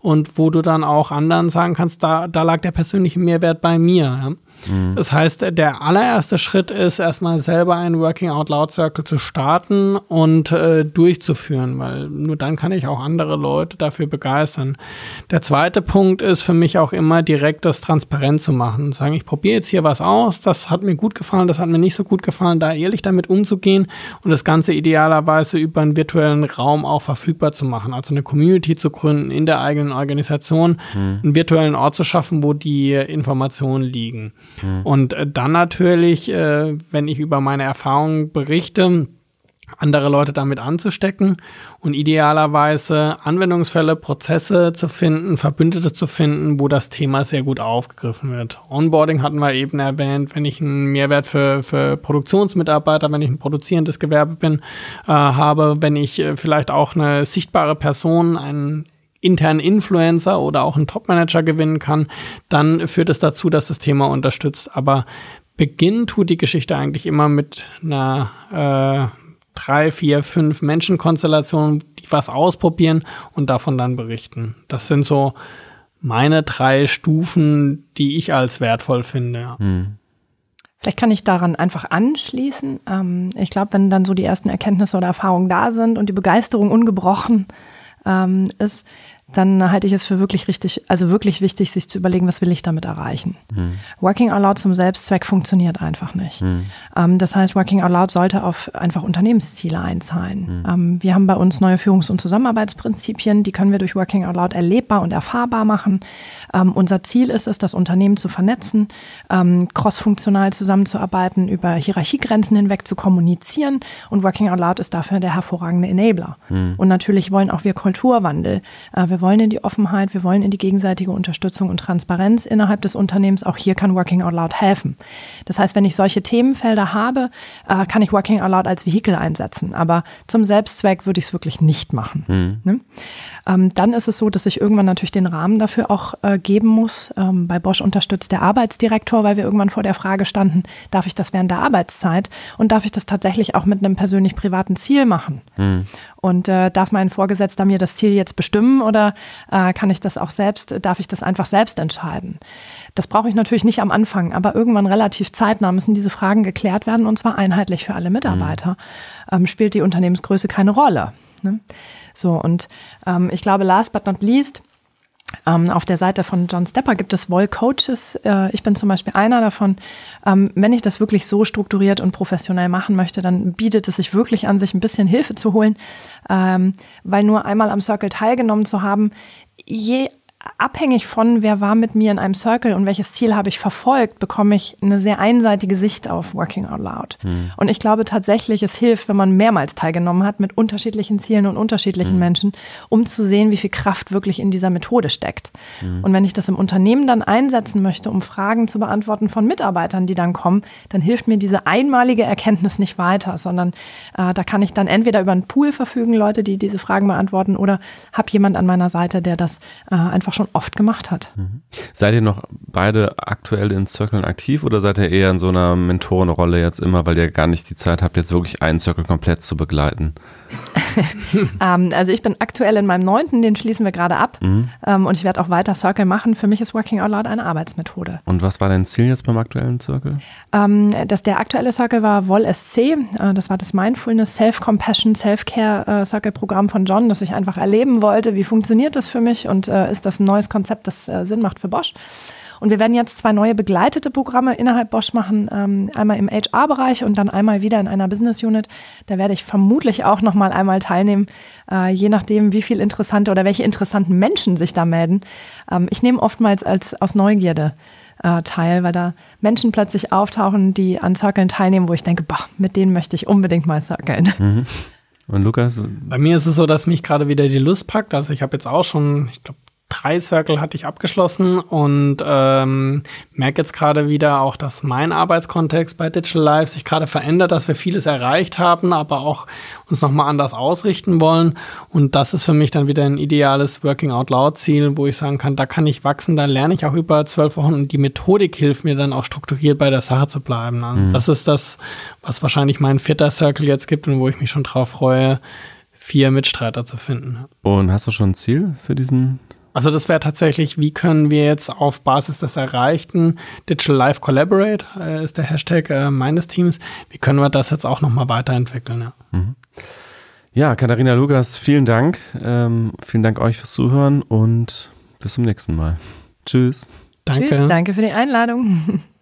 und wo du dann auch anderen sagen kannst, da, da lag der persönliche Mehrwert bei mir. Ja? Mhm. Das heißt, der allererste Schritt ist erstmal selber einen Working Out Loud Circle zu starten und äh, durchzuführen, weil nur dann kann ich auch andere Leute dafür begeistern. Der zweite Punkt ist für mich auch immer direkt das transparent zu machen. Sagen, ich probiere jetzt hier was aus, das hat mir gut gefallen, das hat mir nicht so gut gefallen, da ehrlich damit umzugehen und das Ganze idealerweise über einen virtuellen Raum auch verfügbar zu machen. Also eine Community zu gründen in der eigenen Organisation, mhm. einen virtuellen Ort zu schaffen, wo die Informationen liegen. Mhm. Und äh, dann natürlich, äh, wenn ich über meine Erfahrungen berichte, andere Leute damit anzustecken und idealerweise Anwendungsfälle, Prozesse zu finden, Verbündete zu finden, wo das Thema sehr gut aufgegriffen wird. Onboarding hatten wir eben erwähnt, wenn ich einen Mehrwert für, für Produktionsmitarbeiter, wenn ich ein produzierendes Gewerbe bin, äh, habe, wenn ich äh, vielleicht auch eine sichtbare Person, einen internen Influencer oder auch einen Topmanager gewinnen kann, dann führt es dazu, dass das Thema unterstützt. Aber beginnen tut die Geschichte eigentlich immer mit einer äh, drei, vier, fünf Menschenkonstellationen, die was ausprobieren und davon dann berichten. Das sind so meine drei Stufen, die ich als wertvoll finde. Hm. Vielleicht kann ich daran einfach anschließen. Ähm, ich glaube, wenn dann so die ersten Erkenntnisse oder Erfahrungen da sind und die Begeisterung ungebrochen ähm, ist, dann halte ich es für wirklich richtig, also wirklich wichtig, sich zu überlegen, was will ich damit erreichen. Mhm. Working Out Loud zum Selbstzweck funktioniert einfach nicht. Mhm. Ähm, das heißt, Working Out Loud sollte auf einfach Unternehmensziele einzahlen. Mhm. Ähm, wir haben bei uns neue Führungs- und Zusammenarbeitsprinzipien, die können wir durch Working Out Loud erlebbar und erfahrbar machen. Ähm, unser Ziel ist es, das Unternehmen zu vernetzen, ähm, crossfunktional zusammenzuarbeiten, über Hierarchiegrenzen hinweg zu kommunizieren und Working Out Loud ist dafür der hervorragende Enabler. Mhm. Und natürlich wollen auch wir Kulturwandel. Äh, wir wollen in die Offenheit, wir wollen in die gegenseitige Unterstützung und Transparenz innerhalb des Unternehmens. Auch hier kann Working Out Loud helfen. Das heißt, wenn ich solche Themenfelder habe, äh, kann ich Working Out Loud als Vehikel einsetzen. Aber zum Selbstzweck würde ich es wirklich nicht machen. Mhm. Ne? Ähm, dann ist es so, dass ich irgendwann natürlich den Rahmen dafür auch äh, geben muss. Ähm, bei Bosch unterstützt der Arbeitsdirektor, weil wir irgendwann vor der Frage standen, darf ich das während der Arbeitszeit und darf ich das tatsächlich auch mit einem persönlich privaten Ziel machen? Mhm. Und äh, darf mein Vorgesetzter mir das Ziel jetzt bestimmen oder äh, kann ich das auch selbst, darf ich das einfach selbst entscheiden? Das brauche ich natürlich nicht am Anfang, aber irgendwann relativ zeitnah müssen diese Fragen geklärt werden und zwar einheitlich für alle Mitarbeiter. Mhm. Ähm, spielt die Unternehmensgröße keine Rolle. Ne? So, und ähm, ich glaube, last but not least, ähm, auf der Seite von John Stepper gibt es Woll Coaches. Äh, ich bin zum Beispiel einer davon. Ähm, wenn ich das wirklich so strukturiert und professionell machen möchte, dann bietet es sich wirklich an, sich ein bisschen Hilfe zu holen, ähm, weil nur einmal am Circle teilgenommen zu haben, je abhängig von, wer war mit mir in einem Circle und welches Ziel habe ich verfolgt, bekomme ich eine sehr einseitige Sicht auf Working Out Loud. Mhm. Und ich glaube tatsächlich, es hilft, wenn man mehrmals teilgenommen hat mit unterschiedlichen Zielen und unterschiedlichen mhm. Menschen, um zu sehen, wie viel Kraft wirklich in dieser Methode steckt. Mhm. Und wenn ich das im Unternehmen dann einsetzen möchte, um Fragen zu beantworten von Mitarbeitern, die dann kommen, dann hilft mir diese einmalige Erkenntnis nicht weiter, sondern äh, da kann ich dann entweder über einen Pool verfügen, Leute, die diese Fragen beantworten, oder habe jemand an meiner Seite, der das äh, einfach schon oft gemacht hat. Mhm. Seid ihr noch beide aktuell in Circlen aktiv oder seid ihr eher in so einer Mentorenrolle jetzt immer, weil ihr gar nicht die Zeit habt, jetzt wirklich einen Circle komplett zu begleiten? ähm, also ich bin aktuell in meinem neunten, den schließen wir gerade ab mhm. ähm, und ich werde auch weiter Circle machen. Für mich ist Working Out Loud eine Arbeitsmethode. Und was war dein Ziel jetzt beim aktuellen Circle? Ähm, dass der aktuelle Circle war Woll SC, äh, das war das Mindfulness, Self-Compassion, Self-Care äh, Circle-Programm von John, das ich einfach erleben wollte. Wie funktioniert das für mich und äh, ist das ein neues Konzept, das äh, Sinn macht für Bosch? Und wir werden jetzt zwei neue begleitete Programme innerhalb Bosch machen, ähm, einmal im HR-Bereich und dann einmal wieder in einer Business Unit. Da werde ich vermutlich auch noch mal einmal teilnehmen, äh, je nachdem, wie viel interessante oder welche interessanten Menschen sich da melden. Ähm, ich nehme oftmals als aus Neugierde äh, teil, weil da Menschen plötzlich auftauchen, die an Circlen teilnehmen, wo ich denke, boah, mit denen möchte ich unbedingt mal circlen. Mhm. Und Lukas? Bei mir ist es so, dass mich gerade wieder die Lust packt. Also ich habe jetzt auch schon, ich glaube, drei Circle hatte ich abgeschlossen und ähm, merke jetzt gerade wieder auch, dass mein Arbeitskontext bei Digital Life sich gerade verändert, dass wir vieles erreicht haben, aber auch uns nochmal anders ausrichten wollen. Und das ist für mich dann wieder ein ideales Working Out Loud Ziel, wo ich sagen kann, da kann ich wachsen, da lerne ich auch über zwölf Wochen und die Methodik hilft mir dann auch strukturiert bei der Sache zu bleiben. Mhm. Das ist das, was wahrscheinlich mein vierter Circle jetzt gibt und wo ich mich schon drauf freue, vier Mitstreiter zu finden. Und hast du schon ein Ziel für diesen also das wäre tatsächlich, wie können wir jetzt auf Basis des Erreichten, Digital Life Collaborate äh, ist der Hashtag äh, meines Teams, wie können wir das jetzt auch nochmal weiterentwickeln? Ja. Mhm. ja, Katharina Lukas, vielen Dank. Ähm, vielen Dank euch fürs Zuhören und bis zum nächsten Mal. Tschüss. Danke. Tschüss, danke für die Einladung.